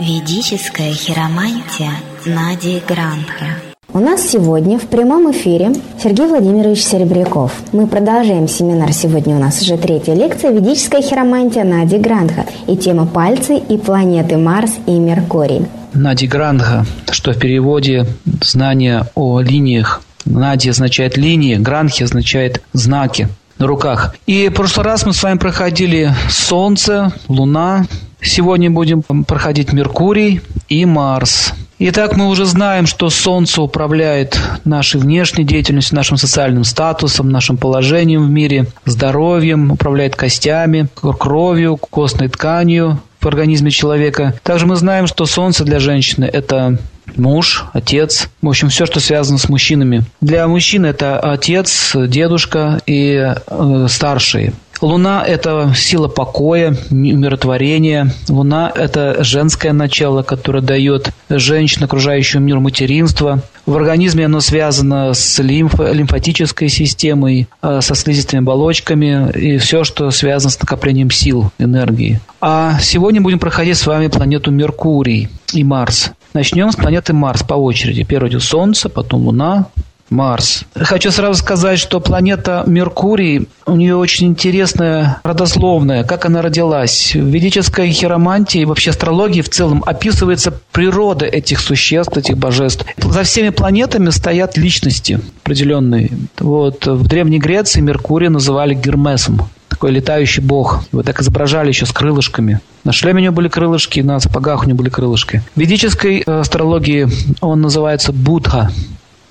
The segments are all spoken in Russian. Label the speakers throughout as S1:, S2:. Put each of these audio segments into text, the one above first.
S1: Ведическая хиромантия Нади Грандха.
S2: У нас сегодня в прямом эфире Сергей Владимирович Серебряков. Мы продолжаем семинар. Сегодня у нас уже третья лекция «Ведическая хиромантия Нади Грандха» и тема «Пальцы и планеты Марс и Меркурий».
S3: Нади Грандха, что в переводе знание о линиях. Нади означает линии, Грандхи означает знаки на руках. И в прошлый раз мы с вами проходили Солнце, Луна. Сегодня будем проходить Меркурий и Марс. Итак, мы уже знаем, что Солнце управляет нашей внешней деятельностью, нашим социальным статусом, нашим положением в мире, здоровьем, управляет костями, кровью, костной тканью в организме человека. Также мы знаем, что Солнце для женщины – это муж, отец, в общем, все, что связано с мужчинами. Для мужчин это отец, дедушка и э, старшие. Луна – это сила покоя, умиротворения. Луна – это женское начало, которое дает женщине, окружающему мир материнство. В организме оно связано с лимф, лимфатической системой, э, со слизистыми оболочками и все, что связано с накоплением сил, энергии. А сегодня будем проходить с вами планету Меркурий и Марс. Начнем с планеты Марс по очереди. Первый идет Солнце, потом Луна, Марс. Хочу сразу сказать, что планета Меркурий, у нее очень интересная родословная, как она родилась. В ведической хиромантии и вообще астрологии в целом описывается природа этих существ, этих божеств. За всеми планетами стоят личности определенные. Вот в Древней Греции Меркурий называли Гермесом такой летающий бог. Его так изображали еще с крылышками. На шлеме у него были крылышки, на сапогах у него были крылышки. В ведической э, астрологии он называется Будха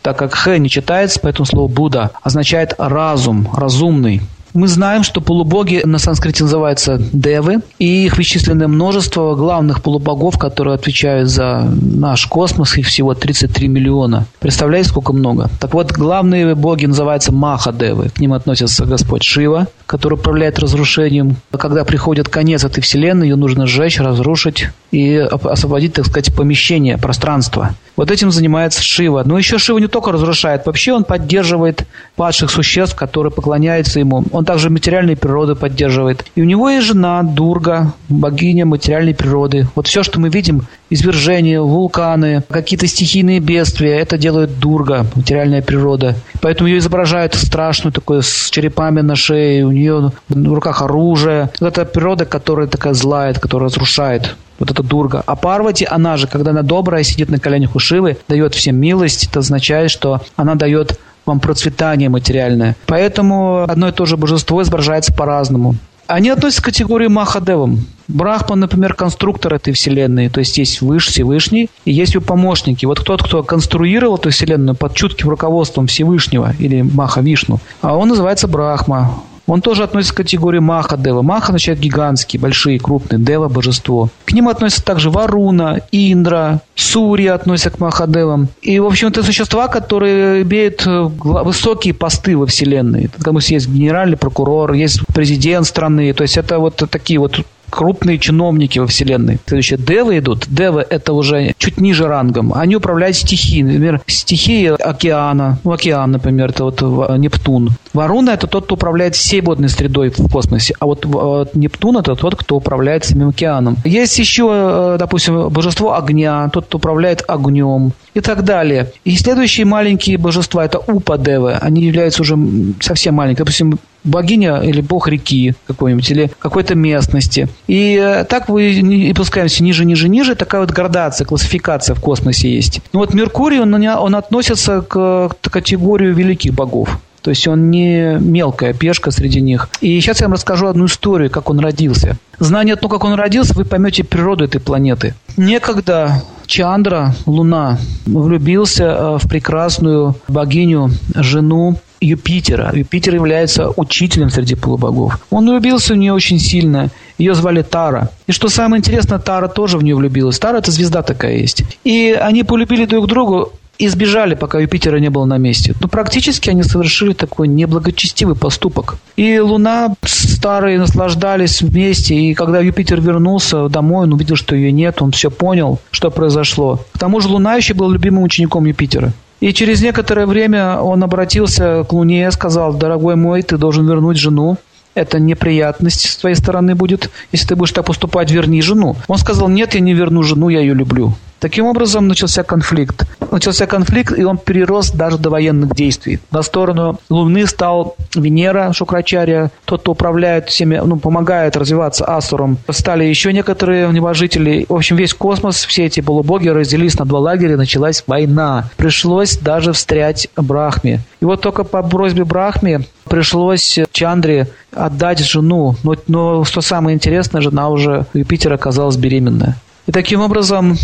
S3: так как «х» не читается, поэтому слово «Будда» означает «разум», «разумный». Мы знаем, что полубоги на санскрите называются девы, и их бесчисленное множество главных полубогов, которые отвечают за наш космос, их всего 33 миллиона. Представляете, сколько много? Так вот, главные боги называются Маха-девы. К ним относятся Господь Шива, который управляет разрушением. Когда приходит конец этой вселенной, ее нужно сжечь, разрушить и освободить, так сказать, помещение, пространство. Вот этим занимается Шива. Но еще Шива не только разрушает, вообще он поддерживает падших существ, которые поклоняются ему. Он также материальной природы поддерживает. И у него есть жена Дурга, богиня материальной природы. Вот все, что мы видим, извержения, вулканы, какие-то стихийные бедствия, это делает Дурга, материальная природа. Поэтому ее изображают страшную, такой, с черепами на шее, у нее в руках оружие. Вот это природа, которая такая злая, которая разрушает вот эта Дурга. А Парвати, она же, когда она добрая, сидит на коленях у Шивы, дает всем милость, это означает, что она дает вам процветание материальное. Поэтому одно и то же божество изображается по-разному. Они относятся к категории Махадевам. Брахман, например, конструктор этой вселенной, то есть есть Выш, Всевышний, и есть его помощники. Вот тот, кто конструировал эту вселенную под чутким руководством Всевышнего или Маха Вишну, а он называется Брахма. Он тоже относится к категории Маха Дева. Маха означает гигантские, большие, крупные. Дева – божество. К ним относятся также Варуна, Индра, Сурья относятся к Махадевам. И, в общем, это существа, которые имеют э, высокие посты во Вселенной. Там есть генеральный прокурор, есть президент страны. То есть это вот такие вот крупные чиновники во Вселенной. Следующее, девы идут. Девы – это уже чуть ниже рангом. Они управляют стихией. Например, стихией океана. Ну, океан, например, это вот Нептун. Варуна – это тот, кто управляет всей водной средой в космосе. А вот Нептун – это тот, кто управляет самим океаном. Есть еще, э, допустим, божество огня, тот, кто управляет огнем и так далее. И следующие маленькие божества – это Упадевы. Они являются уже совсем маленькими. Допустим, богиня или бог реки какой-нибудь, или какой-то местности. И э, так вы и пускаемся ниже, ниже, ниже. Такая вот градация, классификация в космосе есть. Ну вот Меркурий, он, он относится к, к категорию великих богов. То есть он не мелкая пешка среди них. И сейчас я вам расскажу одну историю, как он родился. Зная то, как он родился, вы поймете природу этой планеты. Некогда Чандра, Луна, влюбился э, в прекрасную богиню, жену Юпитера. Юпитер является учителем среди полубогов. Он влюбился в нее очень сильно. Ее звали Тара. И что самое интересное, Тара тоже в нее влюбилась. Тара – это звезда такая есть. И они полюбили друг друга и сбежали, пока Юпитера не было на месте. Но практически они совершили такой неблагочестивый поступок. И Луна старые наслаждались вместе, и когда Юпитер вернулся домой, он увидел, что ее нет, он все понял, что произошло. К тому же Луна еще был любимым учеником Юпитера. И через некоторое время он обратился к Луне сказал, дорогой мой, ты должен вернуть жену. это неприятность с твоей стороны будет. Если ты будешь так поступать, верни жену. Он сказал, нет, я не верну жену, я ее люблю. Таким образом начался конфликт. Начался конфликт, и он перерос даже до военных действий. На сторону Луны стал Венера Шукрачария, тот, кто управляет всеми, ну, помогает развиваться Асуром. Стали еще некоторые небожители. В общем, весь космос, все эти полубоги разделились на два лагеря, началась война. Пришлось даже встрять Брахме. И вот только по просьбе Брахме пришлось Чандре отдать жену. Но, но что самое интересное, жена уже Юпитера оказалась беременная. И таким образом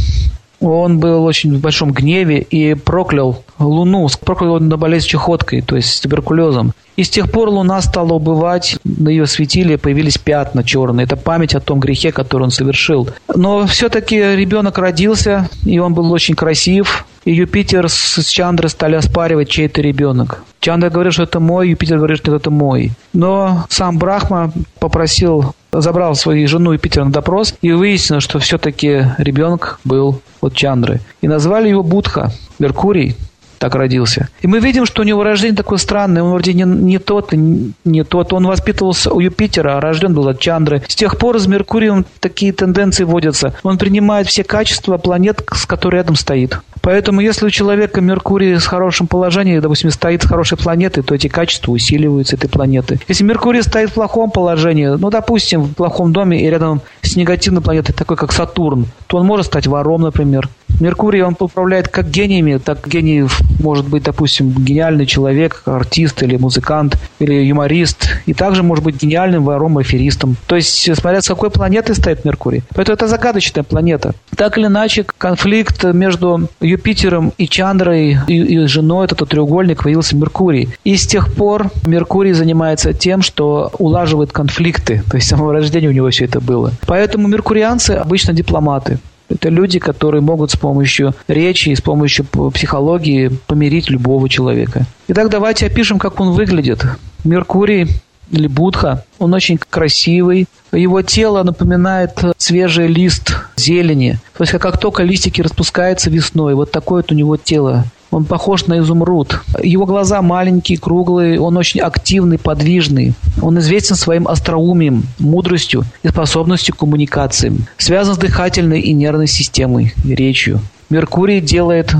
S3: он был очень в большом гневе и проклял Луну, проклял на болезнь чехоткой, то есть с туберкулезом. И с тех пор Луна стала убывать, на ее светиле появились пятна черные. Это память о том грехе, который он совершил. Но все-таки ребенок родился, и он был очень красив. И Юпитер с Чандрой стали оспаривать, чей это ребенок. Чандра говорит, что это мой, Юпитер говорит, что это мой. Но сам Брахма попросил, забрал свою жену Юпитера на допрос, и выяснилось, что все-таки ребенок был от Чандры. И назвали его Будха, Меркурий, так родился. И мы видим, что у него рождение такое странное. Он вроде не, не тот, не тот. Он воспитывался у Юпитера, а рожден был от Чандры. С тех пор с Меркурием такие тенденции вводятся. Он принимает все качества планет, с которой рядом стоит. Поэтому если у человека Меркурий с хорошим положением, допустим, стоит с хорошей планеты, то эти качества усиливаются этой планеты. Если Меркурий стоит в плохом положении, ну, допустим, в плохом доме и рядом с негативной планетой, такой как Сатурн, то он может стать вором, например. Меркурий, он управляет как гениями, так гениев может быть, допустим, гениальный человек, артист или музыкант, или юморист, и также может быть гениальным вором аферистом. То есть, смотря с какой планеты стоит Меркурий. Поэтому это загадочная планета. Так или иначе, конфликт между Юпитером и Чандрой и, и женой, этот треугольник, появился Меркурий. И с тех пор Меркурий занимается тем, что улаживает конфликты. То есть, с самого рождения у него все это было. Поэтому меркурианцы обычно дипломаты. Это люди, которые могут с помощью речи и с помощью психологии помирить любого человека. Итак, давайте опишем, как он выглядит. Меркурий или Будха, он очень красивый. Его тело напоминает свежий лист зелени. То есть, как только листики распускаются весной, вот такое вот у него тело. Он похож на изумруд. Его глаза маленькие, круглые, он очень активный, подвижный. Он известен своим остроумием, мудростью и способностью к коммуникации. Связан с дыхательной и нервной системой, речью. Меркурий делает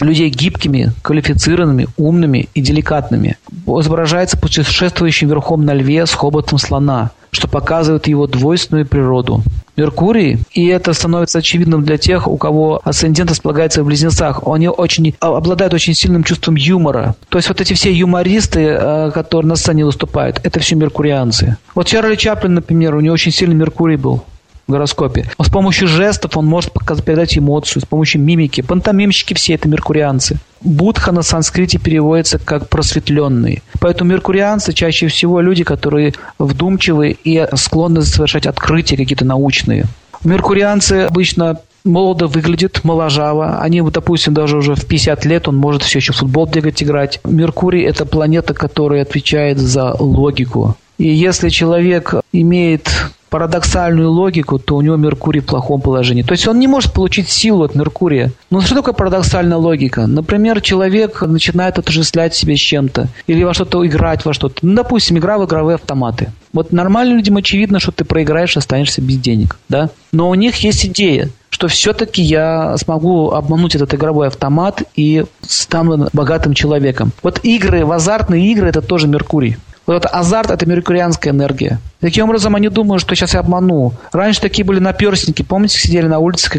S3: людей гибкими, квалифицированными, умными и деликатными. Изображается путешествующим верхом на льве с хоботом слона, что показывает его двойственную природу. Меркурий, и это становится очевидным для тех, у кого асцендент располагается в близнецах. Они очень, а, обладают очень сильным чувством юмора. То есть вот эти все юмористы, э, которые на сцене выступают, это все меркурианцы. Вот Чарли Чаплин, например, у него очень сильный Меркурий был в гороскопе. С помощью жестов он может передать эмоцию, с помощью мимики. Пантомимщики все это меркурианцы. Будха на санскрите переводится как просветленный. Поэтому меркурианцы чаще всего люди, которые вдумчивы и склонны совершать открытия какие-то научные. Меркурианцы обычно молодо выглядит, моложаво. Они, допустим, даже уже в 50 лет он может все еще в футбол бегать, играть. Меркурий – это планета, которая отвечает за логику. И если человек имеет парадоксальную логику, то у него Меркурий в плохом положении. То есть он не может получить силу от Меркурия. Но что такое парадоксальная логика? Например, человек начинает отождествлять себя с чем-то или во что-то играть во что-то. Ну, допустим, игра в игровые автоматы. Вот нормальным людям очевидно, что ты проиграешь останешься без денег. Да? Но у них есть идея, что все-таки я смогу обмануть этот игровой автомат и стану богатым человеком. Вот игры, в азартные игры, это тоже Меркурий. Вот этот азарт – это меркурианская энергия. Таким образом, они думают, что сейчас я обману. Раньше такие были наперстники. Помните, сидели на улице,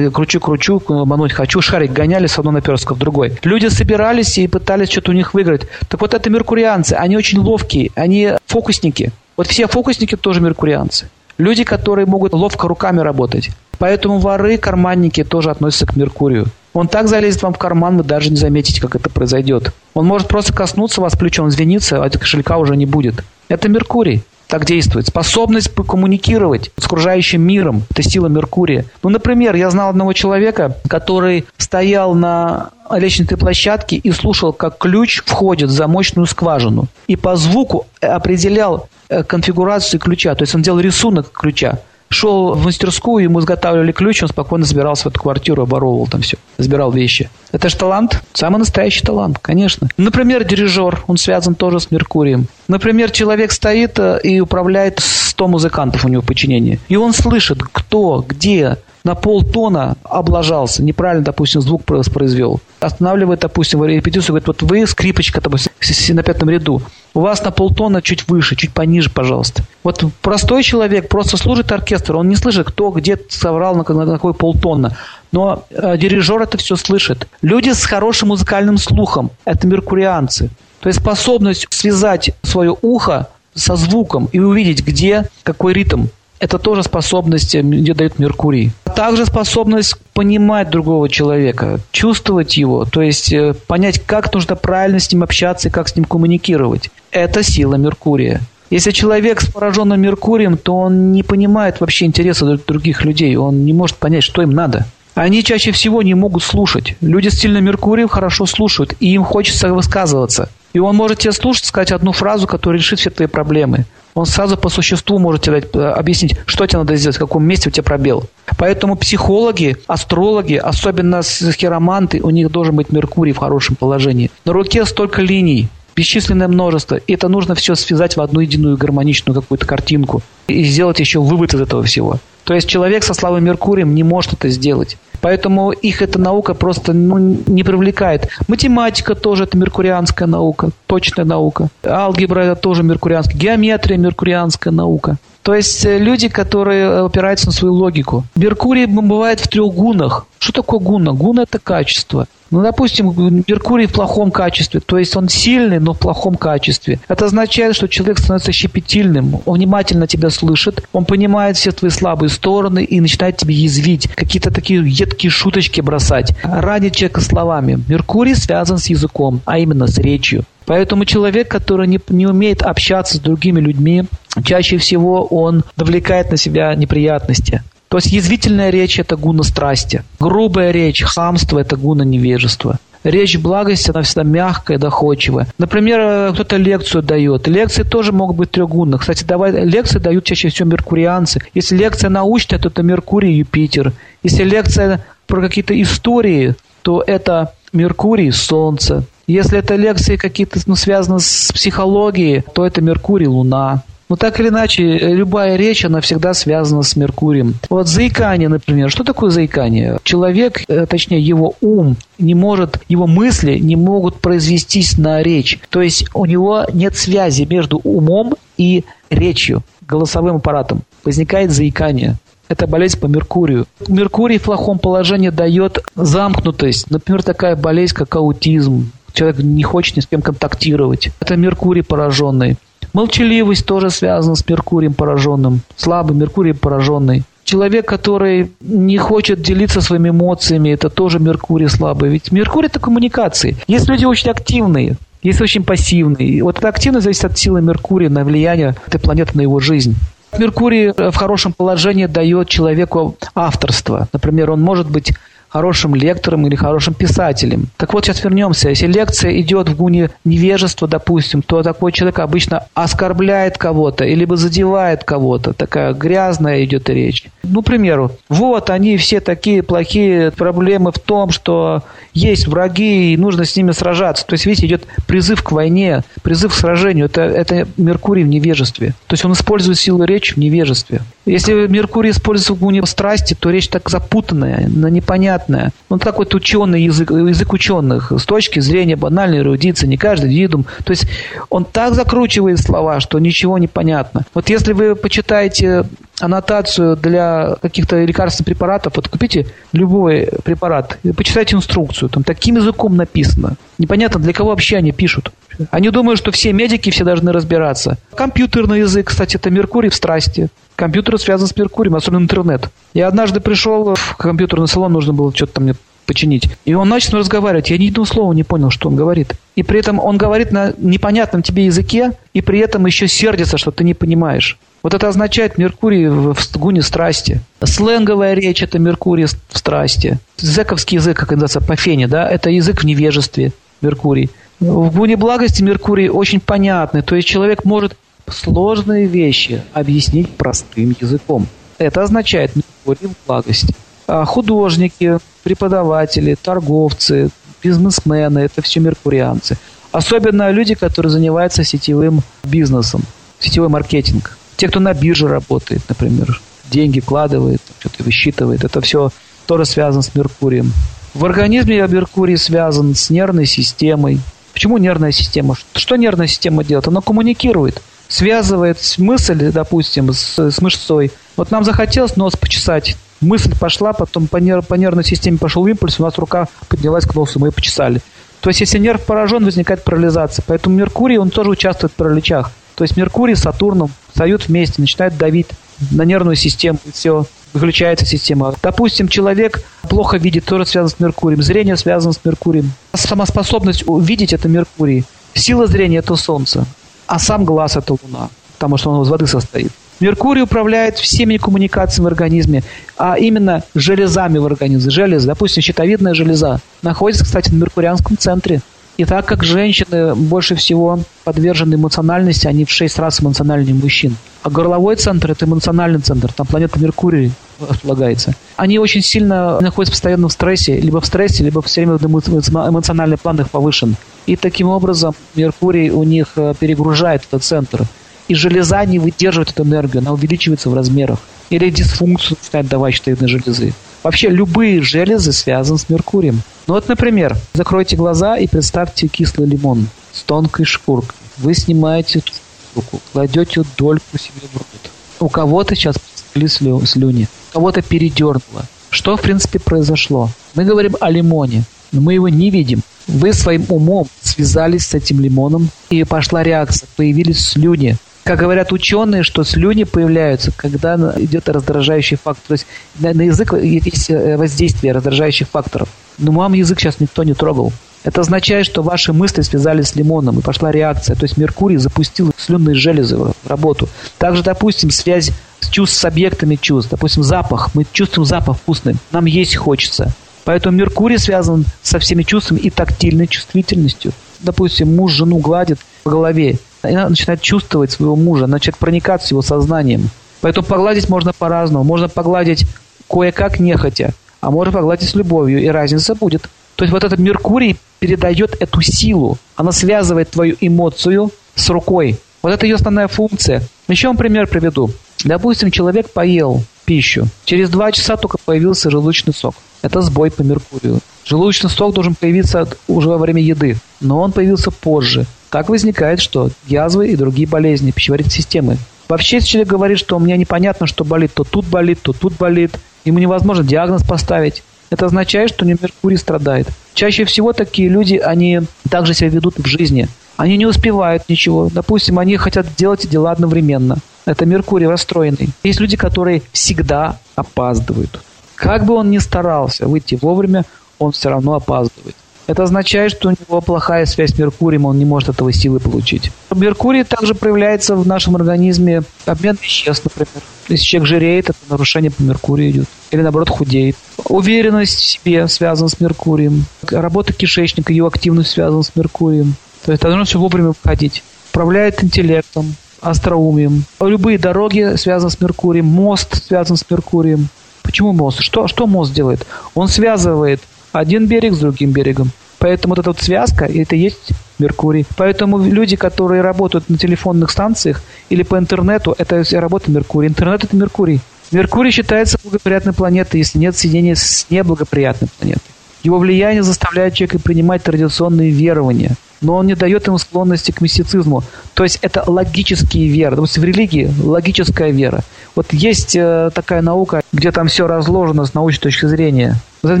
S3: кручу-кручу, обмануть хочу, шарик гоняли с одной наперстка в другой. Люди собирались и пытались что-то у них выиграть. Так вот, это меркурианцы. Они очень ловкие, они фокусники. Вот все фокусники тоже меркурианцы. Люди, которые могут ловко руками работать. Поэтому воры, карманники тоже относятся к Меркурию. Он так залезет вам в карман, вы даже не заметите, как это произойдет. Он может просто коснуться вас плечом, звениться, а кошелька уже не будет. Это Меркурий так действует. Способность коммуникировать с окружающим миром – это сила Меркурия. Ну, например, я знал одного человека, который стоял на лестничной площадке и слушал, как ключ входит в замочную скважину. И по звуку определял э, конфигурацию ключа. То есть он делал рисунок ключа шел в мастерскую, ему изготавливали ключ, он спокойно забирался в эту квартиру, оборовывал там все, забирал вещи. Это же талант, самый настоящий талант, конечно. Например, дирижер, он связан тоже с Меркурием. Например, человек стоит э, и управляет 100 музыкантов у него в. И он слышит, кто, где, на полтона облажался, неправильно, допустим, звук произвел. Останавливает, допустим, репетицию, говорит, вот вы скрипочка, допустим, на пятом ряду, у вас на полтона чуть выше, чуть пониже, пожалуйста. Вот простой человек просто служит оркестру, он не слышит, кто где соврал на, на какой полтона. Но э, дирижер это все слышит. Люди с хорошим музыкальным слухом – это меркурианцы. То есть способность связать свое ухо со звуком и увидеть, где какой ритм. Это тоже способность, э, где дает Меркурий. Также способность понимать другого человека, чувствовать его, то есть э, понять, как нужно правильно с ним общаться и как с ним коммуникировать. Это сила Меркурия. Если человек с пораженным Меркурием, то он не понимает вообще интереса других людей, он не может понять, что им надо. Они чаще всего не могут слушать. Люди с сильным Меркурием хорошо слушают, и им хочется высказываться. И он может тебе слушать, сказать одну фразу, которая решит все твои проблемы он сразу по существу может тебе э, объяснить, что тебе надо сделать, в каком месте у тебя пробел. Поэтому психологи, астрологи, особенно хироманты, у них должен быть Меркурий в хорошем положении. На руке столько линий, бесчисленное множество. И это нужно все связать в одну единую гармоничную какую-то картинку и сделать еще вывод из этого всего. То есть человек со слабым Меркурием не может это сделать. Поэтому их эта наука просто ну, не привлекает. Математика тоже это меркурианская наука, точная наука. Алгебра это тоже меркурианская. Геометрия меркурианская наука. То есть э, люди, которые опираются на свою логику. Меркурий бывает в трех гунах. Что такое гуна? Гуна – это качество. Ну, допустим, Меркурий в плохом качестве, то есть он сильный, но в плохом качестве. Это означает, что человек становится щепетильным, он внимательно тебя слышит, он понимает все твои слабые стороны и начинает тебе язвить, какие-то такие едкие шуточки бросать, ранить человека словами. Меркурий связан с языком, а именно с речью. Поэтому человек, который не, не умеет общаться с другими людьми, чаще всего он навлекает на себя неприятности. То есть язвительная речь – это гуна страсти. Грубая речь, хамство – это гуна невежества. Речь благости, она всегда мягкая, доходчивая. Например, кто-то лекцию дает. Лекции тоже могут быть трехгунных. Кстати, давай, лекции дают чаще всего меркурианцы. Если лекция научная, то это Меркурий и Юпитер. Если лекция про какие-то истории, то это Меркурий, Солнце. Если это лекции какие-то ну, связаны с психологией, то это Меркурий, Луна. Но так или иначе, любая речь, она всегда связана с Меркурием. Вот заикание, например. Что такое заикание? Человек, э, точнее его ум, не может, его мысли не могут произвестись на речь. То есть у него нет связи между умом и речью, голосовым аппаратом. Возникает заикание. Это болезнь по Меркурию. Меркурий в плохом положении дает замкнутость. Например, такая болезнь, как аутизм. Человек не хочет ни с кем контактировать. Это Меркурий пораженный. Молчаливость тоже связана с Меркурием пораженным, слабый Меркурий пораженный. Человек, который не хочет делиться своими эмоциями, это тоже Меркурий слабый. Ведь Меркурий – это коммуникации. Есть люди очень активные, есть очень пассивные. Вот эта активность зависит от силы Меркурия на влияние этой планеты на его жизнь. Меркурий в хорошем положении дает человеку авторство. Например, он может быть хорошим лектором или хорошим писателем. Так вот, сейчас вернемся. Если лекция идет в гуне невежества, допустим, то такой человек обычно оскорбляет кого-то или задевает кого-то. Такая грязная идет речь. Ну, к примеру, вот они все такие плохие. Проблемы в том, что есть враги и нужно с ними сражаться. То есть, видите, идет призыв к войне, призыв к сражению. Это, это Меркурий в невежестве. То есть он использует силу речи в невежестве. Если Меркурий используется в гуне страсти, то речь так запутанная, непонятная понятное. Ну, такой ученый язык, язык ученых с точки зрения банальной эрудиции, не каждый индивидуум. То есть он так закручивает слова, что ничего не понятно. Вот если вы почитаете аннотацию для каких-то лекарственных препаратов, вот купите любой препарат, почитайте инструкцию, там таким языком написано. Непонятно, для кого вообще они пишут. Они думают, что все медики все должны разбираться. Компьютерный язык, кстати, это Меркурий в страсти. Компьютер связан с Меркурием, особенно интернет. Я однажды пришел в компьютерный салон, нужно было что-то там мне починить. И он начал разговаривать. Я ни одного слова не понял, что он говорит. И при этом он говорит на непонятном тебе языке, и при этом еще сердится, что ты не понимаешь. Вот это означает Меркурий в гуне страсти. Сленговая речь – это Меркурий в страсти. Зековский язык, как называется, по фене, да, это язык в невежестве, Меркурий. В гуне благости Меркурий очень понятный. То есть человек может сложные вещи объяснить простым языком. Это означает в благости. А художники, преподаватели, торговцы, бизнесмены – это все меркурианцы. Особенно люди, которые занимаются сетевым бизнесом, сетевой маркетинг. Те, кто на бирже работает, например, деньги вкладывает, что-то высчитывает. Это все тоже связано с Меркурием. В организме Меркурий связан с нервной системой. Почему нервная система? Что нервная система делает? Она коммуникирует, связывает мысль, допустим, с, с мышцой. Вот нам захотелось нос почесать. Мысль пошла, потом по, нерв, по нервной системе пошел импульс, у нас рука поднялась к носу, мы ее почесали. То есть, если нерв поражен, возникает парализация. Поэтому Меркурий, он тоже участвует в параличах. То есть Меркурий с Сатурном встают вместе, начинают давить на нервную систему, и все, выключается система. Допустим, человек плохо видит, тоже связан с Меркурием. Зрение связано с Меркурием. Сама способность увидеть – это Меркурий. Сила зрения – это Солнце. А сам глаз – это Луна, потому что он из воды состоит. Меркурий управляет всеми коммуникациями в организме, а именно железами в организме. Железы, допустим, щитовидная железа, находится, кстати, в меркурианском центре. И так как женщины больше всего подвержены эмоциональности, они в шесть раз эмоциональнее мужчин. А горловой центр – это эмоциональный центр, там планета Меркурий располагается. Они очень сильно находятся постоянно в стрессе, либо в стрессе, либо все время эмоциональный план их повышен. И таким образом Меркурий у них э, перегружает этот центр. И железа не выдерживает эту энергию, она увеличивается в размерах. Или дисфункцию начинает давать щитовидной железы. Вообще любые железы связаны с Меркурием. Ну вот, например, закройте глаза и представьте кислый лимон с тонкой шкуркой. Вы снимаете эту кладете дольку себе в рот. У кого-то сейчас слю, слюни, кого-то передернуло. Что, в принципе, произошло? Мы говорим о лимоне, но мы его не видим. Вы своим умом связались с этим лимоном, и пошла реакция, появились слюни. Как говорят ученые, что слюни появляются, когда идет раздражающий фактор. То есть на, на язык есть э, воздействие раздражающих факторов. Но мам язык сейчас никто не трогал. Это означает, что ваши мысли связались с лимоном, и пошла реакция. То есть Меркурий запустил слюнные железы в работу. Также, допустим, связь с чувств с объектами чувств. Допустим, запах. Мы чувствуем запах вкусный. Нам есть хочется. Поэтому Меркурий связан со всеми чувствами и тактильной чувствительностью. Допустим, муж жену гладит по голове она начинает чувствовать своего мужа, начинает проникаться его сознанием. Поэтому погладить можно по-разному. Можно погладить кое-как нехотя, а можно погладить с любовью, и разница будет. То есть вот этот Меркурий передает эту силу. Она связывает твою эмоцию с рукой. Вот это ее основная функция. Еще вам пример приведу. Допустим, человек поел пищу. Через два часа только появился желудочный сок. Это сбой по Меркурию. Желудочный сок должен появиться уже во время еды, но он появился позже. Так возникает что? Язвы и другие болезни пищеварительной системы. Вообще, если человек говорит, что у меня непонятно, что болит, то тут болит, то тут болит, ему невозможно диагноз поставить. Это означает, что не Меркурий страдает. Чаще всего такие люди, они также себя ведут в жизни. Они не успевают ничего. Допустим, они хотят делать дела одновременно. Это Меркурий расстроенный. Есть люди, которые всегда опаздывают. Как бы он ни старался выйти вовремя, он все равно опаздывает. Это означает, что у него плохая связь с Меркурием, он не может этого силы получить. Меркурий также проявляется в нашем организме обмен веществ, например. Если человек жиреет, это нарушение по Меркурию идет. Или наоборот худеет. Уверенность в себе связана с Меркурием. Работа кишечника, ее активность связана с Меркурием. То есть должно все вовремя входить. Управляет интеллектом, остроумием. Любые дороги связаны с Меркурием. Мост связан с Меркурием. Почему мост? Что, что мост делает? Он связывает один берег с другим берегом. Поэтому вот эта вот связка, это и есть Меркурий. Поэтому люди, которые работают на телефонных станциях или по интернету, это работа Меркурия. Интернет – это Меркурий. Меркурий считается благоприятной планетой, если нет соединения с неблагоприятной планетой. Его влияние заставляет человека принимать традиционные верования, но он не дает ему склонности к мистицизму. То есть это логические веры. Допустим, в религии логическая вера. Вот есть э, такая наука, где там все разложено с научной точки зрения. Вот это